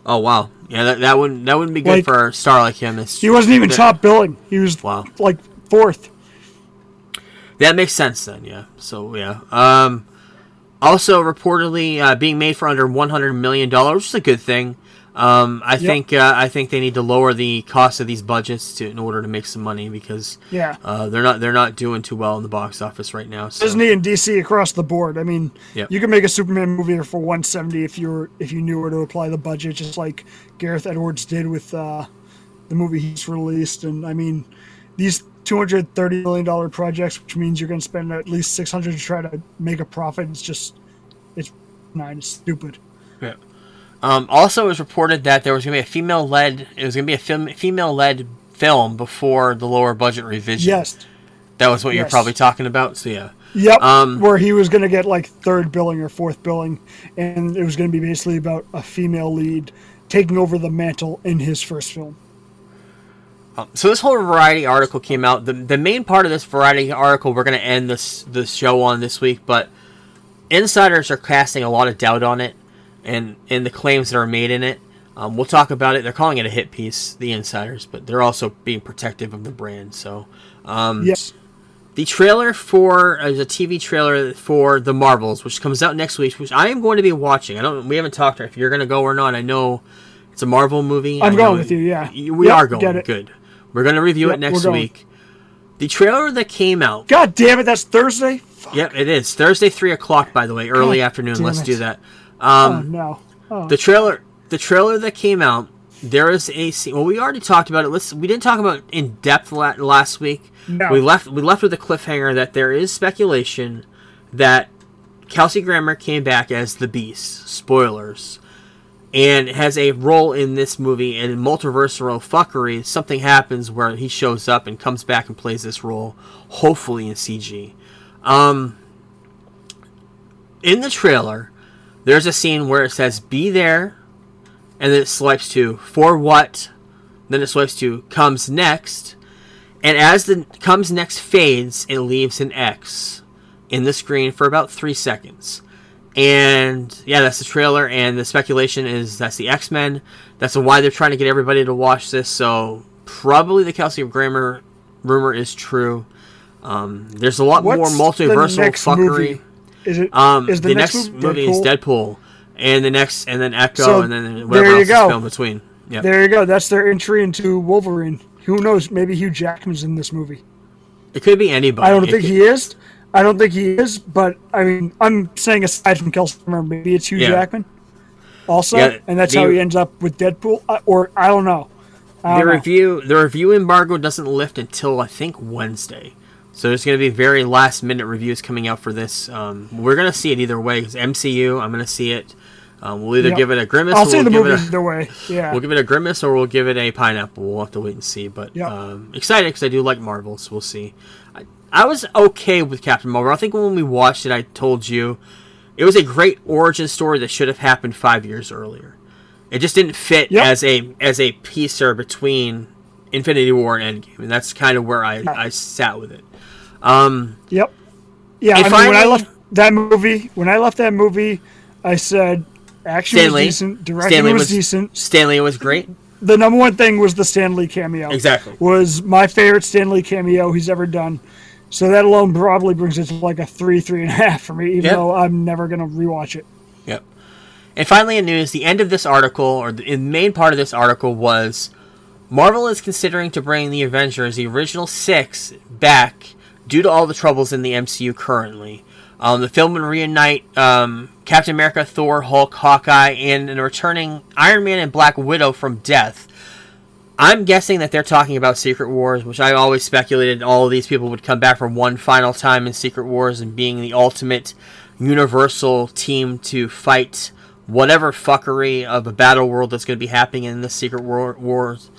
Oh wow, yeah, that, that wouldn't that wouldn't be good Like- for a star like him. It's, He wasn't even top billing. He was Wow. like fourth. That makes sense then, yeah. So yeah. Um, also reportedly uh, being made for under one hundred million dollars, which is a good thing. Um, I think uh, I think they need to lower the cost of these budgets to in order to make some money because Yeah. uh, they're not they're not doing too well in the box office right now. So. Disney and DC across the board. I mean, Yep. you can make a Superman movie for 170 if you were if you knew where to apply the budget, just like Gareth Edwards did with uh, the movie he's released. And I mean, these 230 million dollar projects, which means you're going to spend at least 600 to try to make a profit. It's just, it's nine. It's stupid. Yeah. Um, also, it was reported that there was going to be a female led. It was going to be a film, female led film before the lower budget revision. Yes. that was what you're probably talking about. So yeah. Yep. Um, where he was going to get like third billing or fourth billing, and it was going to be basically about a female lead taking over the mantle in his first film. Um, so this whole variety article came out. The, the main part of this variety article we're going to end this the show on this week, but insiders are casting a lot of doubt on it and and the claims that are made in it. Um, we'll talk about it. They're calling it a hit piece, the insiders, but they're also being protective of the brand. So um, Yes. the trailer for uh, a TV trailer for the Marvels, which comes out next week, which I am going to be watching. I don't. We haven't talked if you're going to go or not. I know It's a Marvel movie. I'm going with you, yeah. We Yep, are going. Good. We're going to review Yep, it next week. The trailer that came out. God damn it, that's Thursday. Fuck. Yep, it is Thursday, three o'clock. By the way, early God afternoon. Let's it. do that. Oh Um, no. Oh. the trailer, the trailer that came out. There is a scene. Well, we already talked about it. Let's. We didn't talk about it in depth la- last week. No. We left. We left with a cliffhanger that there is speculation that Kelsey Grammer came back as the Beast. Spoilers. And has a role in this movie and in multiversal fuckery. Something happens where he shows up and comes back and plays this role, hopefully in CG. Um, in the trailer, there's a scene where it says "Be there," and then it swipes to "For what," then it swipes to "Comes next," and as the "Comes next" fades, it leaves an X in the screen for about three seconds. And yeah, that's the trailer, and the speculation is that's the X Men. That's why they're trying to get everybody to watch this. So probably the Kelsey Grammer rumor is true. Um, there's a lot What's more multiversal fuckery. movie? Is it? Um, is the, next, movie, is Deadpool, and the next, and then Echo, So, and then whatever there you else go. is filmed between. Yeah, There you go. That's their entry into Wolverine. Who knows? Maybe Hugh Jackman's in this movie. it could be anybody. I don't It think could- he is. I don't think he is. But I mean, I'm saying aside from Kelsey maybe it's Hugh Yeah. Jackman. Also, Yeah, and that's the- how he ends up with Deadpool, uh, or I don't know. I The don't know. review, the review embargo doesn't lift until I think Wednesday. So there's going to be very last minute reviews coming out for this. Um, we're going to see it either way. Because MCU, I'm going to see it. Um, we'll either Yep. give it a grimace. I'll or see we'll the give movie it a, either way. Yeah. We'll give it a grimace or we'll give it a pineapple. We'll have to wait and see. But Yep. um, excited because I do like Marvel, so we'll see. I, I was okay with Captain Marvel. I think when we watched it, I told you it was a great origin story that should have happened five years earlier. It just didn't fit Yep. as a as a piecer between Infinity War and Endgame, and that's kind of where I, I sat with it. Um, Yep. Yeah, I mean, when I left that movie, when I left that movie, I said action Stan Lee, was decent, directing Stan Lee was, was decent. Stan Lee was great. The number one thing was the Stan Lee cameo. Exactly. Was my favorite Stan Lee cameo he's ever done. So that alone probably brings it to like a three, three and a half for me, even Yep. though I'm never gonna rewatch it. Yep. And finally, in news, the end of this article, or the main part of this article, was Marvel is considering to bring the Avengers, the original six, back due to all the troubles in the MCU currently. Um, the film would reunite um, Captain America, Thor, Hulk, Hawkeye, and, and returning Iron Man and Black Widow from death. I'm guessing that they're talking about Secret Wars, which I always speculated all of these people would come back for one final time in Secret Wars and being the ultimate universal team to fight whatever fuckery of a battle world that's going to be happening in the Secret War- Wars.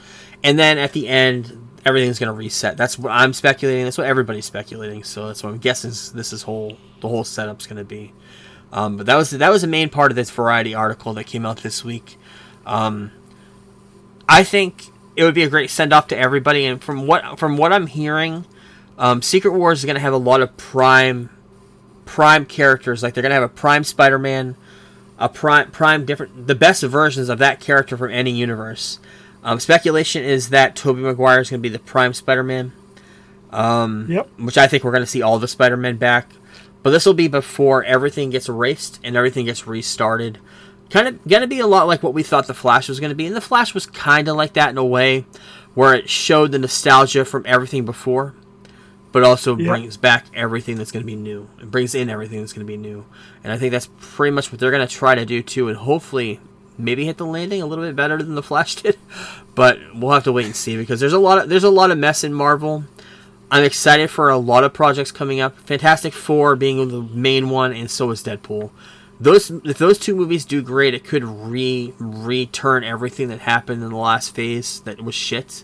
And then at the end, everything's going to reset. That's what I'm speculating. That's what everybody's speculating. So that's what I'm guessing this is whole the whole setup's going to be. Um, but that was that was the main part of this Variety article that came out this week. Um, I think it would be a great send off to everybody. And from what from what I'm hearing, um, Secret Wars is going to have a lot of prime prime characters. Like they're going to have a prime Spider-Man, a prime prime different the best versions of that character from any universe. Um, speculation is that Tobey Maguire is going to be the prime Spider-Man. Um, Yep. Which I think we're going to see all the Spider-Men back. But this will be before everything gets erased and everything gets restarted. Kind of going to be a lot like what we thought the Flash was going to be. And the Flash was kind of like that in a way, where it showed the nostalgia from everything before, but also Yep. brings back everything that's going to be new. It brings in everything that's going to be new. And I think that's pretty much what they're going to try to do too. And hopefully, maybe hit the landing a little bit better than the Flash did. But we'll have to wait and see because there's a lot of there's a lot of mess in Marvel. I'm excited for a lot of projects coming up. Fantastic Four being the main one, and so is Deadpool. Those if those two movies do great, it could re return everything that happened in the last phase that was shit.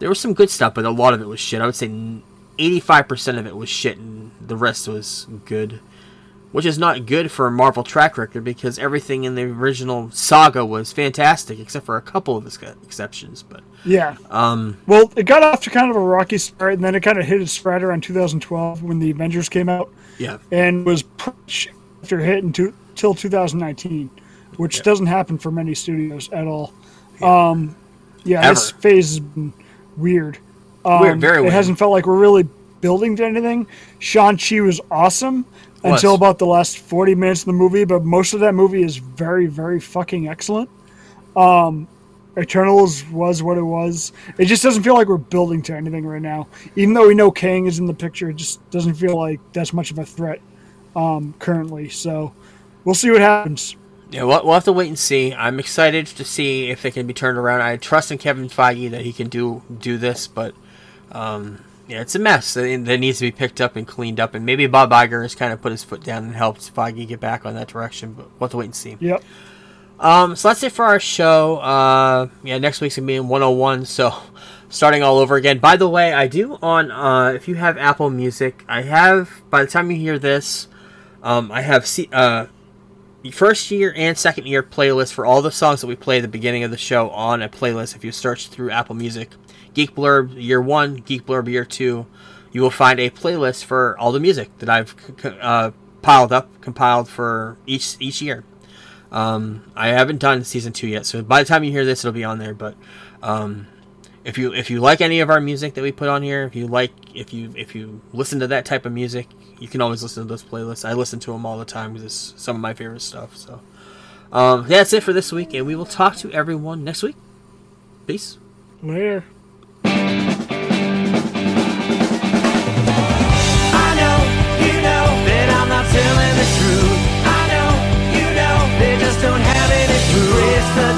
There was some good stuff, but a lot of it was shit. I would say 85% of it was shit, and the rest was good. Which is not good for a Marvel track record because everything in the original saga was fantastic, except for a couple of exceptions. But Yeah. um, Well, it got off to kind of a rocky start, and then it kind of hit its stride around 2012 when the Avengers came out, yeah, and was after hit until 2019, which Yeah. doesn't happen for many studios at all. Um, yeah, this phase has been weird. Um, Weird, very It hasn't felt like we're really building to anything. Shang Chi was awesome Until about the last 40 minutes of the movie, but most of that movie is very, very fucking excellent. Um, Eternals was what it was. It just doesn't feel like we're building to anything right now. Even though we know Kang is in the picture, it just doesn't feel like that's much of a threat um, currently. So we'll see what happens. Yeah, we'll, we'll have to wait and see. I'm excited to see if it can be turned around. I trust in Kevin Feige that he can do do this, but um, yeah, it's a mess that, needs to be picked up and cleaned up. And maybe Bob Iger has kind of put his foot down and helped Feige get back on that direction. But we'll have to wait and see. Yep. Um, so that's it for our show. Uh, yeah, next week's gonna be in 101. So starting all over again. By the way, I do on uh, if you have Apple Music, I have by the time you hear this, um, I have C- uh, first year and second year playlist for all the songs that we play at the beginning of the show on a playlist. If you search through Apple Music, Geek Blurb Year One, Geek Blurb Year Two, you will find a playlist for all the music that I've uh, piled up, compiled for each each year. Um, I haven't done season two yet, so by the time you hear this, it'll be on there. But um, if you if you like any of our music that we put on here, if you like if you if you listen to that type of music, you can always listen to those playlists. I listen to them all the time because it's some of my favorite stuff. So um, that's it for this week, and we will talk to everyone next week. Peace. Later. The truth. I know, you know, they just don't have it true. It's the